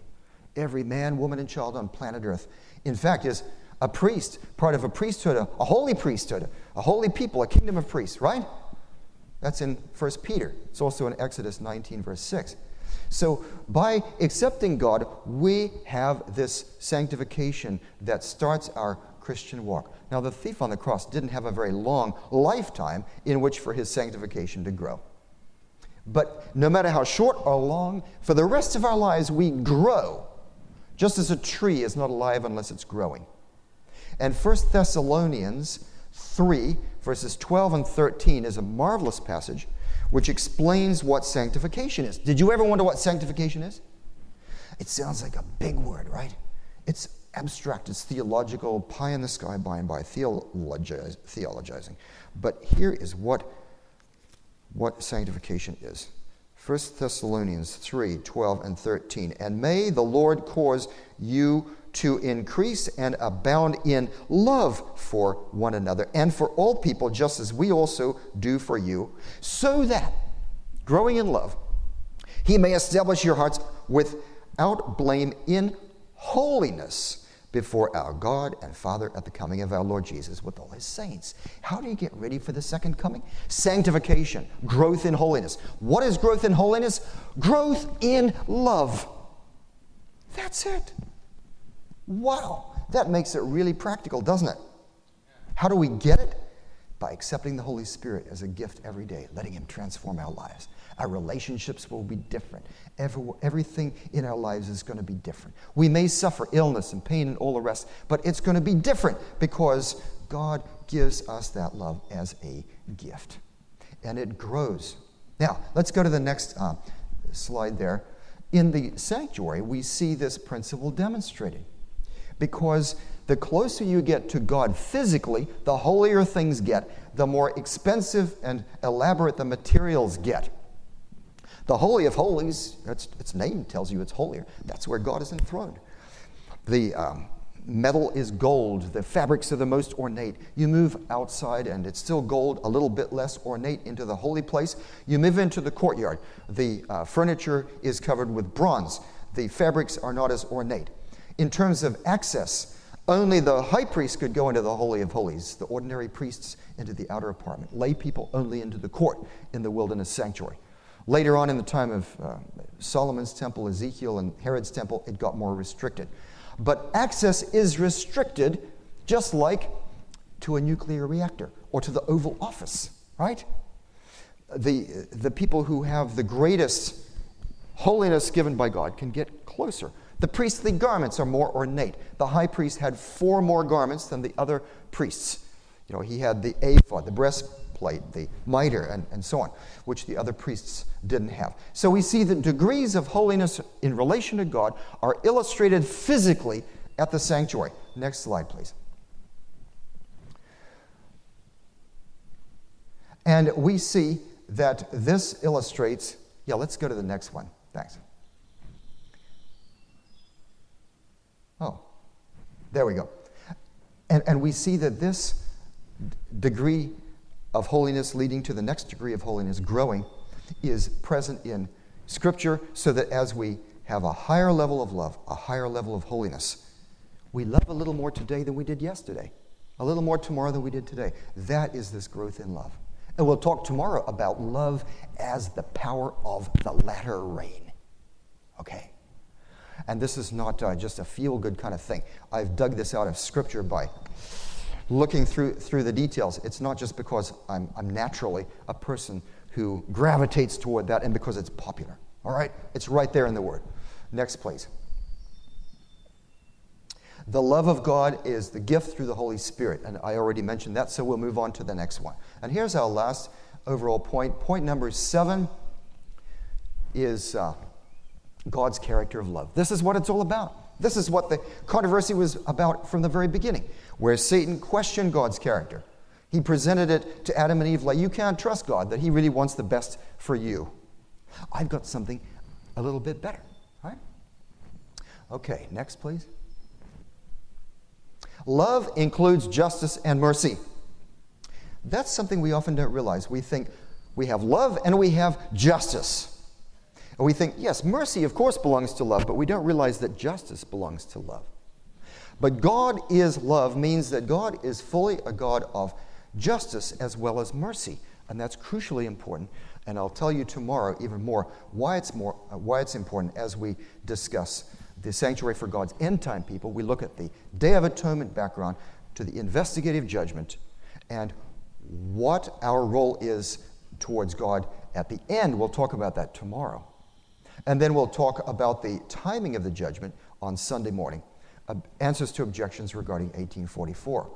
Every man, woman, and child on planet Earth, in fact, is a priest, part of a priesthood, a, a holy priesthood, a holy people, a kingdom of priests, right? That's in 1 Peter. It's also in Exodus 19, verse 6. So, by accepting God, we have this sanctification that starts our Christian walk. Now, the thief on the cross didn't have a very long lifetime in which for his sanctification to grow. But no matter how short or long, for the rest of our lives, we grow, just as a tree is not alive unless it's growing. And 1 Thessalonians 3, verses 12 and 13, is a marvelous passage which explains what sanctification is. Did you ever wonder what sanctification is? It sounds like a big word, right? It's abstract, it's theological, pie in the sky by and by, theologizing. But here is what, what sanctification is. 1 Thessalonians 3 12 and 13. And may the Lord cause you to increase and abound in love for one another and for all people, just as we also do for you, so that, growing in love, he may establish your hearts without blame in holiness before our God and Father at the coming of our Lord Jesus with all his saints. How do you get ready for the second coming? Sanctification, growth in holiness. What is growth in holiness? Growth in love. That's it. Wow, that makes it really practical, doesn't it? How do we get it? By accepting the Holy Spirit as a gift every day, letting Him transform our lives. Our relationships will be different. Every, everything in our lives is going to be different. We may suffer illness and pain and all the rest, but it's going to be different because God gives us that love as a gift. And it grows. Now, let's go to the next uh, slide there. In the sanctuary, we see this principle demonstrated because the closer you get to God physically, the holier things get, the more expensive and elaborate the materials get. The Holy of Holies, its, name tells you it's holier. That's where God is enthroned. The um, metal is gold. The fabrics are the most ornate. You move outside and it's still gold, a little bit less ornate into the holy place. You move into the courtyard. The uh, furniture is covered with bronze. The fabrics are not as ornate in terms of access, only the high priest could go into the Holy of Holies, the ordinary priests into the outer apartment, lay people only into the court in the wilderness sanctuary. Later on in the time of uh, Solomon's temple, Ezekiel, and Herod's temple, it got more restricted. But access is restricted just like to a nuclear reactor or to the Oval Office, right? The, the people who have the greatest holiness given by God can get closer. The priestly garments are more ornate. The high priest had four more garments than the other priests. You know, he had the ephod, the breastplate, the mitre, and, and so on, which the other priests didn't have. So we see that degrees of holiness in relation to God are illustrated physically at the sanctuary. Next slide, please. And we see that this illustrates, yeah, let's go to the next one. Thanks. Oh, there we go. And, and we see that this degree of holiness leading to the next degree of holiness, growing, is present in Scripture so that as we have a higher level of love, a higher level of holiness, we love a little more today than we did yesterday, a little more tomorrow than we did today. That is this growth in love. And we'll talk tomorrow about love as the power of the latter rain. Okay? And this is not uh, just a feel good kind of thing. I've dug this out of Scripture by looking through, through the details. It's not just because I'm, I'm naturally a person who gravitates toward that and because it's popular. All right? It's right there in the Word. Next, please. The love of God is the gift through the Holy Spirit. And I already mentioned that, so we'll move on to the next one. And here's our last overall point. Point number seven is. Uh, God's character of love. This is what it's all about. This is what the controversy was about from the very beginning, where Satan questioned God's character. He presented it to Adam and Eve like, you can't trust God, that He really wants the best for you. I've got something a little bit better, right? Okay, next, please. Love includes justice and mercy. That's something we often don't realize. We think We have love and we have justice. And we think, yes, mercy, of course, belongs to love, but we don't realize that justice belongs to love. But God is love means that God is fully a God of justice as well as mercy. And that's crucially important. And I'll tell you tomorrow even more why it's, more, uh, why it's important as we discuss the sanctuary for God's end time people. We look at the Day of Atonement background to the investigative judgment and what our role is towards God at the end. We'll talk about that tomorrow. And then we'll talk about the timing of the judgment on Sunday morning, answers to objections regarding 1844.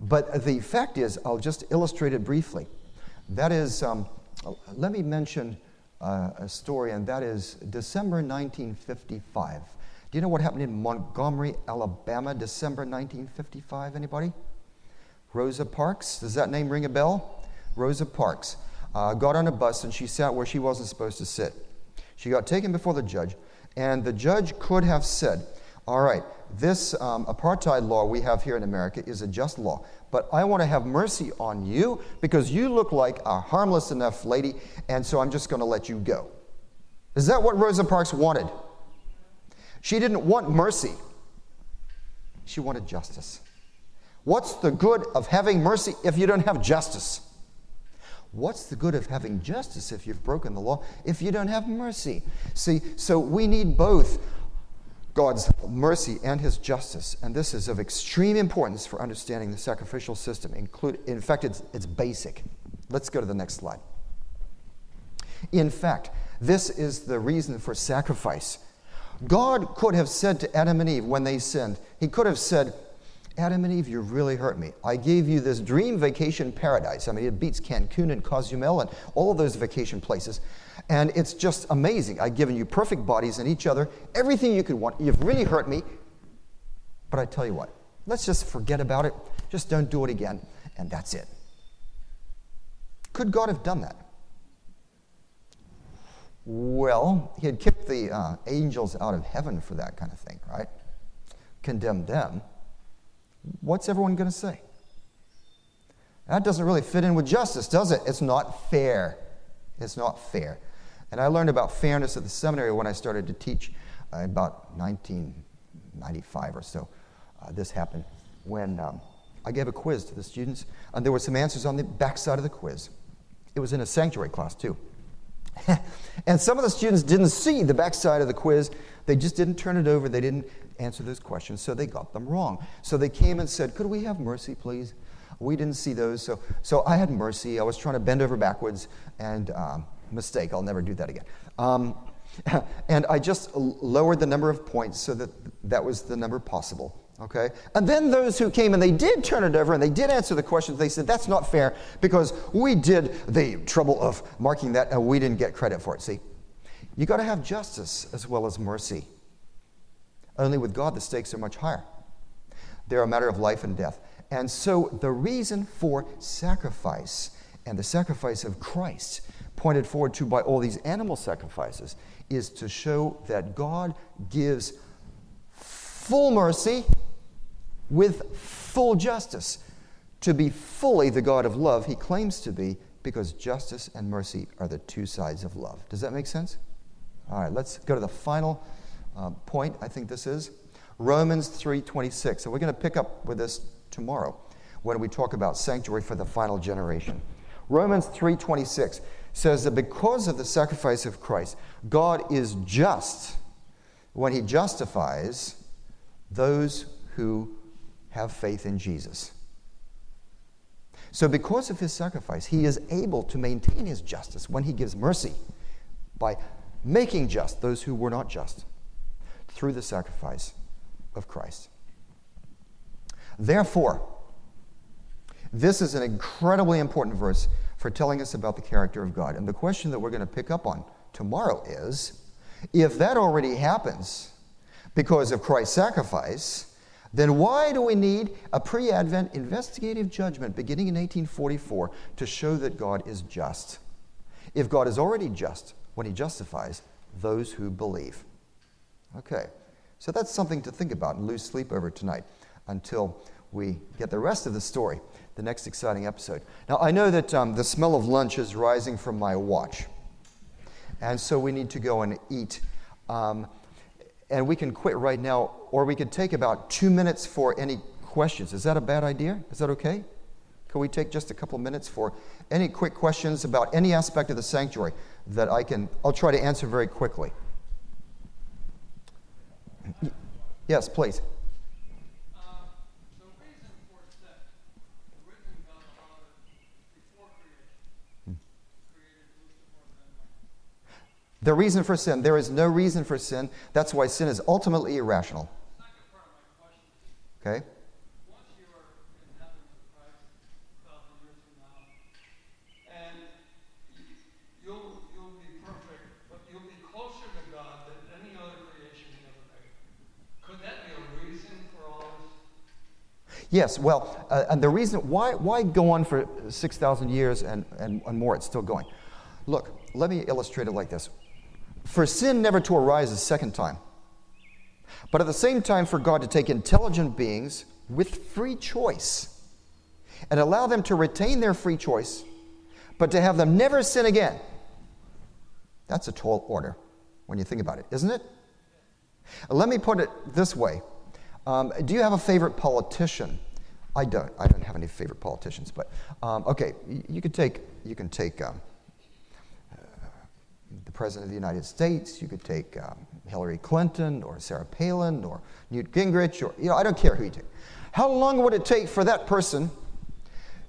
But the fact is, I'll just illustrate it briefly. That is, um, let me mention uh, a story, and that is December 1955. Do you know what happened in Montgomery, Alabama, December 1955? Anybody? Rosa Parks. Does that name ring a bell? Rosa Parks uh, got on a bus and she sat where she wasn't supposed to sit. She got taken before the judge, and the judge could have said, All right, this um, apartheid law we have here in America is a just law, but I want to have mercy on you because you look like a harmless enough lady, and so I'm just going to let you go. Is that what Rosa Parks wanted? She didn't want mercy, she wanted justice. What's the good of having mercy if you don't have justice? What's the good of having justice if you've broken the law, if you don't have mercy? See, so we need both God's mercy and his justice. And this is of extreme importance for understanding the sacrificial system. Include, in fact, it's, it's basic. Let's go to the next slide. In fact, this is the reason for sacrifice. God could have said to Adam and Eve when they sinned, He could have said, Adam and Eve, you really hurt me. I gave you this dream vacation paradise. I mean, it beats Cancun and Cozumel and all those vacation places. And it's just amazing. I've given you perfect bodies and each other, everything you could want. You've really hurt me. But I tell you what, let's just forget about it. Just don't do it again. And that's it. Could God have done that? Well, he had kicked the uh, angels out of heaven for that kind of thing, right? Condemned them what's everyone going to say? That doesn't really fit in with justice, does it? It's not fair. It's not fair. And I learned about fairness at the seminary when I started to teach uh, about 1995 or so. Uh, this happened when um, I gave a quiz to the students, and there were some answers on the back side of the quiz. It was in a sanctuary class, too. and some of the students didn't see the back side of the quiz. They just didn't turn it over. They didn't answer those questions, so they got them wrong. So they came and said, Could we have mercy, please? We didn't see those, so, so I had mercy. I was trying to bend over backwards, and um, mistake, I'll never do that again. Um, and I just lowered the number of points so that that was the number possible. Okay? And then those who came and they did turn it over and they did answer the questions, they said, That's not fair because we did the trouble of marking that and we didn't get credit for it. See? You got to have justice as well as mercy. Only with God, the stakes are much higher. They're a matter of life and death. And so the reason for sacrifice and the sacrifice of Christ, pointed forward to by all these animal sacrifices, is to show that God gives full mercy with full justice. To be fully the God of love, he claims to be, because justice and mercy are the two sides of love. Does that make sense? All right, let's go to the final uh, point, I think this is. Romans 3.26. So we're going to pick up with this tomorrow when we talk about sanctuary for the final generation. Romans 3.26 says that because of the sacrifice of Christ, God is just when he justifies those who have faith in Jesus. So, because of his sacrifice, he is able to maintain his justice when he gives mercy by making just those who were not just through the sacrifice of Christ. Therefore, this is an incredibly important verse for telling us about the character of God. And the question that we're going to pick up on tomorrow is if that already happens because of Christ's sacrifice, then why do we need a pre Advent investigative judgment beginning in 1844 to show that God is just? If God is already just when he justifies those who believe. Okay, so that's something to think about and lose sleep over tonight until we get the rest of the story. The next exciting episode. Now, I know that um, the smell of lunch is rising from my watch, and so we need to go and eat. Um, and we can quit right now, or we could take about two minutes for any questions. Is that a bad idea? Is that okay? Can we take just a couple minutes for any quick questions about any aspect of the sanctuary that I can, I'll try to answer very quickly. Yes, please. The reason for sin, there is no reason for sin. That's why sin is ultimately irrational. Okay? Yes, well, uh, and the reason why, why go on for 6,000 years and, and, and more, it's still going. Look, let me illustrate it like this. For sin never to arise a second time, but at the same time, for God to take intelligent beings with free choice and allow them to retain their free choice, but to have them never sin again. That's a tall order when you think about it, isn't it? Let me put it this way um, Do you have a favorite politician? I don't. I don't have any favorite politicians, but um, okay, you, you, can take you can take um, president of the United States. You could take um, Hillary Clinton or Sarah Palin or Newt Gingrich or you know I don't care who you take. How long would it take for that person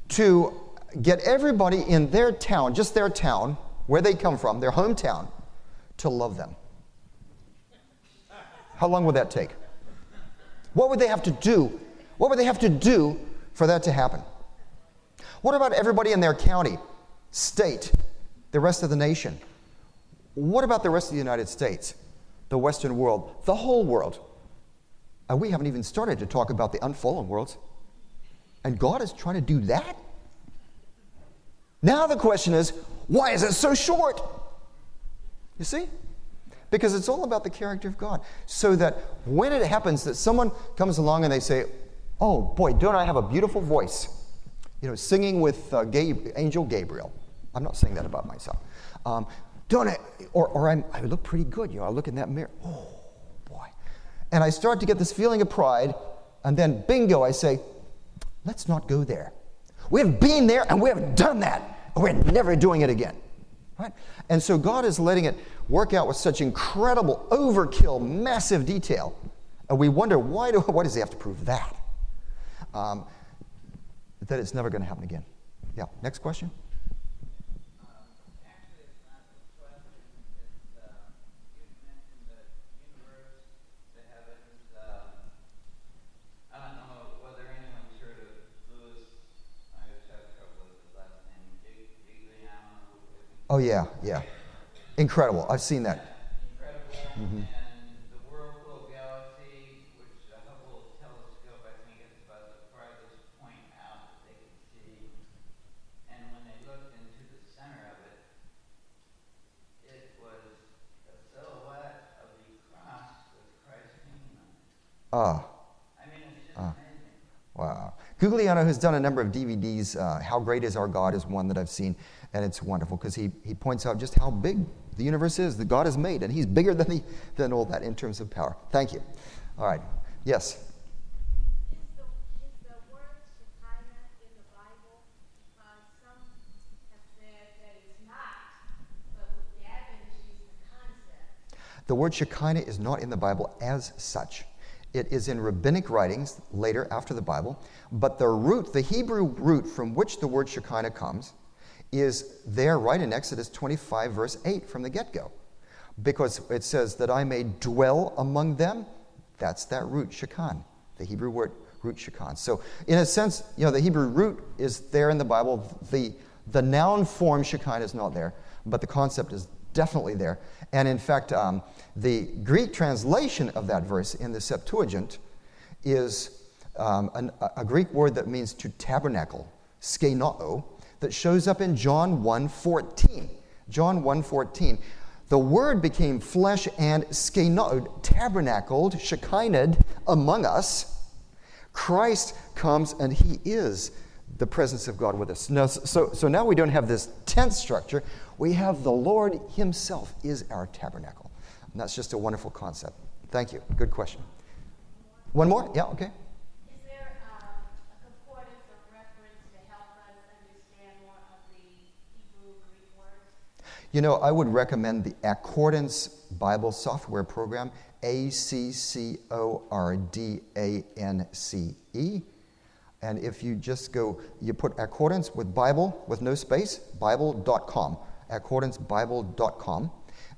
to get everybody in their town, just their town, where they come from, their hometown, to love them? How long would that take? What would they have to do what would they have to do for that to happen? What about everybody in their county, state, the rest of the nation? What about the rest of the United States, the Western world, the whole world? And we haven't even started to talk about the unfallen worlds. And God is trying to do that? Now the question is, why is it so short? You see? Because it's all about the character of God. So that when it happens that someone comes along and they say, Oh boy, don't I have a beautiful voice? You know, singing with uh, Angel Gabriel. I'm not saying that about myself. Um, don't I, or, or I'm, I look pretty good. You know, I look in that mirror. Oh boy. And I start to get this feeling of pride, and then bingo, I say, let's not go there. We've been there and we have done that. And we're never doing it again. Right? And so God is letting it work out with such incredible overkill, massive detail. And we wonder, why, do, why does he have to prove that? um, that it's never going to happen again. Yeah, next question. Oh, yeah, yeah. Incredible. I've seen that. Incredible. Mm-hmm. Ah. ah. Wow. Giglio has done a number of DVDs. Uh, how Great is Our God is one that I've seen, and it's wonderful because he, he points out just how big the universe is that God has made, and he's bigger than, the, than all that in terms of power. Thank you. All right. Yes. The word Shekinah is not in the Bible as such. It is in rabbinic writings later after the Bible, but the root, the Hebrew root from which the word Shekinah comes, is there right in Exodus 25, verse 8 from the get go. Because it says that I may dwell among them. That's that root, Shekinah, the Hebrew word root Shekinah. So, in a sense, you know, the Hebrew root is there in the Bible. The, the noun form Shekinah is not there, but the concept is definitely there. And in fact, um, the Greek translation of that verse in the Septuagint is um, an, a Greek word that means to tabernacle, skenoo, that shows up in John 1.14. John 1.14. The word became flesh and skenoo, tabernacled, shekinah among us. Christ comes and he is the presence of God with us. Now, so, so now we don't have this tent structure. We have the Lord Himself is our tabernacle. And that's just a wonderful concept. Thank you. Good question. One more? Yeah, okay. Is there um, a concordance or reference to help us understand more of the Hebrew Greek words? You know, I would recommend the Accordance Bible Software Program, A C C O R D A N C E. And if you just go, you put accordance with Bible with no space, Bible.com, accordancebible.com,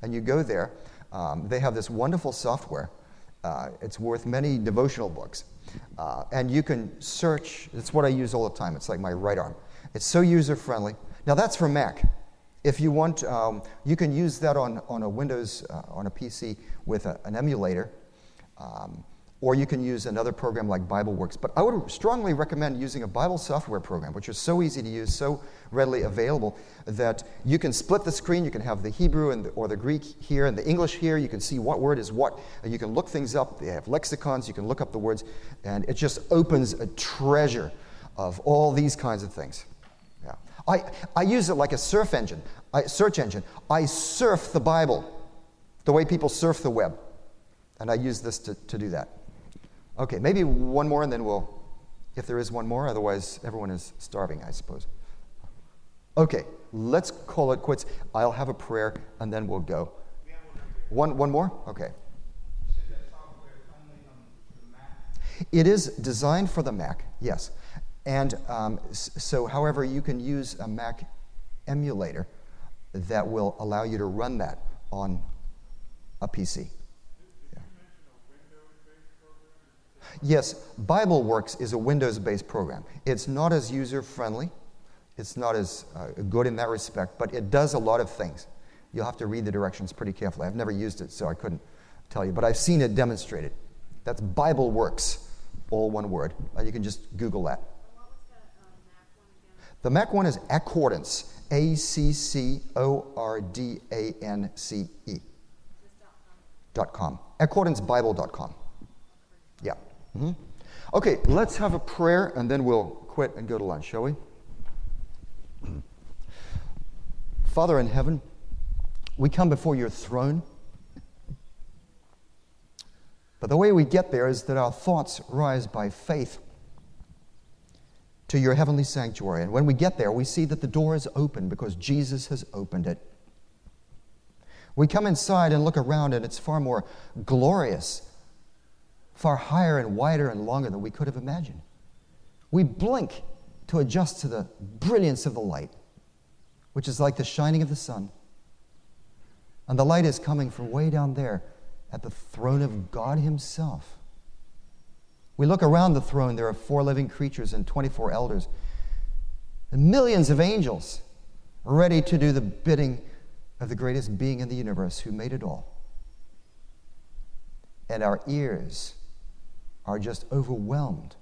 and you go there. Um, they have this wonderful software. Uh, it's worth many devotional books. Uh, and you can search, it's what I use all the time. It's like my right arm. It's so user friendly. Now, that's for Mac. If you want, um, you can use that on, on a Windows, uh, on a PC with a, an emulator. Um, or you can use another program like BibleWorks. But I would strongly recommend using a Bible software program, which is so easy to use, so readily available, that you can split the screen. You can have the Hebrew and the, or the Greek here and the English here. You can see what word is what. You can look things up. They have lexicons. You can look up the words. And it just opens a treasure of all these kinds of things. I, I use it like a surf engine, I, search engine. I surf the Bible the way people surf the web. And I use this to, to do that. Okay, maybe one more and then we'll, if there is one more, otherwise everyone is starving, I suppose. Okay, let's call it quits. I'll have a prayer and then we'll go. One, one more? Okay. It is designed for the Mac, yes. And um, so, however, you can use a Mac emulator that will allow you to run that on a PC. Yes, BibleWorks is a Windows based program. It's not as user friendly, it's not as uh, good in that respect, but it does a lot of things. You'll have to read the directions pretty carefully. I've never used it, so I couldn't tell you, but I've seen it demonstrated. That's BibleWorks, all one word. And you can just Google that. The Mac one is Accordance, A C C O R D A N C E. Dot com. AccordanceBible.com. Yeah. Mm-hmm. Okay, let's have a prayer and then we'll quit and go to lunch, shall we? Father in heaven, we come before your throne. But the way we get there is that our thoughts rise by faith to your heavenly sanctuary. And when we get there, we see that the door is open because Jesus has opened it. We come inside and look around, and it's far more glorious far higher and wider and longer than we could have imagined. We blink to adjust to the brilliance of the light, which is like the shining of the sun. And the light is coming from way down there at the throne of God Himself. We look around the throne, there are four living creatures and 24 elders, and millions of angels ready to do the bidding of the greatest being in the universe who made it all. And our ears are just overwhelmed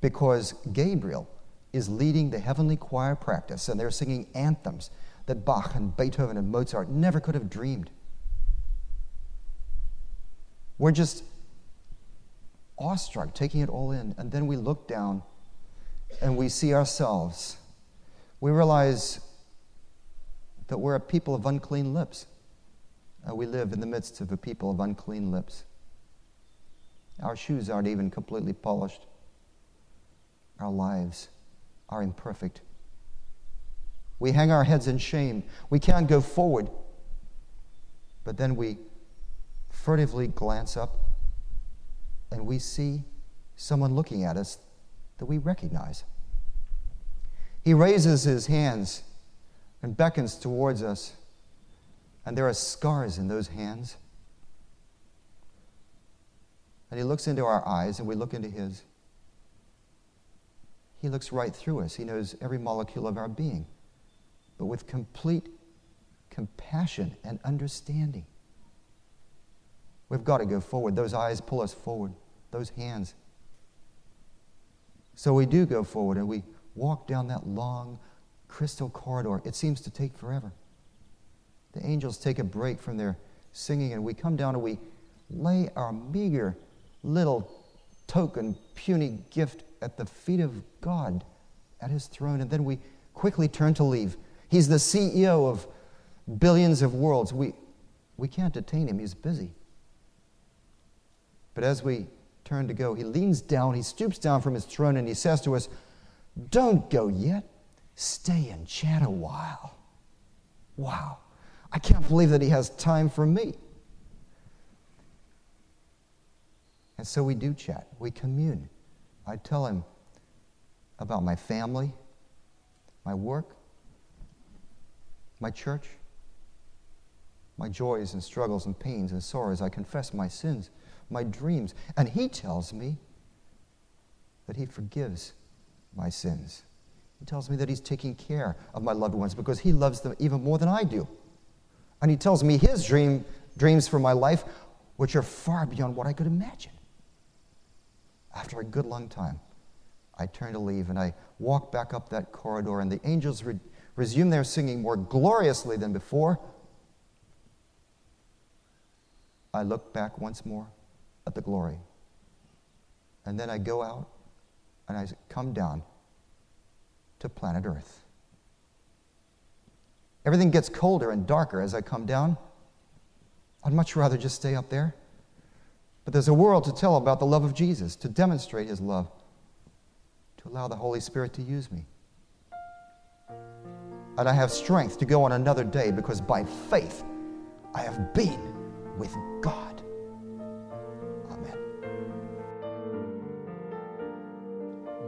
because Gabriel is leading the heavenly choir practice and they're singing anthems that Bach and Beethoven and Mozart never could have dreamed. We're just awestruck, taking it all in, and then we look down and we see ourselves. We realize that we're a people of unclean lips. Uh, we live in the midst of a people of unclean lips. Our shoes aren't even completely polished. Our lives are imperfect. We hang our heads in shame. We can't go forward. But then we furtively glance up and we see someone looking at us that we recognize. He raises his hands and beckons towards us, and there are scars in those hands and He looks into our eyes and we look into His. He looks right through us. He knows every molecule of our being, but with complete compassion and understanding. We've got to go forward. Those eyes pull us forward, those hands. So we do go forward and we walk down that long crystal corridor. It seems to take forever. The angels take a break from their singing and we come down and we lay our meager little token, puny gift at the feet of God at his throne, and then we quickly turn to leave. He's the CEO of billions of worlds. We, we can't detain him, he's busy. But as we turn to go, he leans down, he stoops down from his throne, and he says to us, Don't go yet. Stay and chat a while. Wow. I can't believe that he has time for me. And so we do chat, we commune. I tell him about my family, my work, my church, my joys and struggles and pains and sorrows. I confess my sins, my dreams. And he tells me that he forgives my sins. He tells me that he's taking care of my loved ones because he loves them even more than I do. And he tells me his dream, dreams for my life, which are far beyond what I could imagine. After a good long time, I turn to leave and I walk back up that corridor, and the angels re- resume their singing more gloriously than before. I look back once more at the glory. And then I go out and I come down to planet Earth. Everything gets colder and darker as I come down. I'd much rather just stay up there. But there's a world to tell about the love of Jesus, to demonstrate his love, to allow the Holy Spirit to use me. And I have strength to go on another day because by faith I have been with God.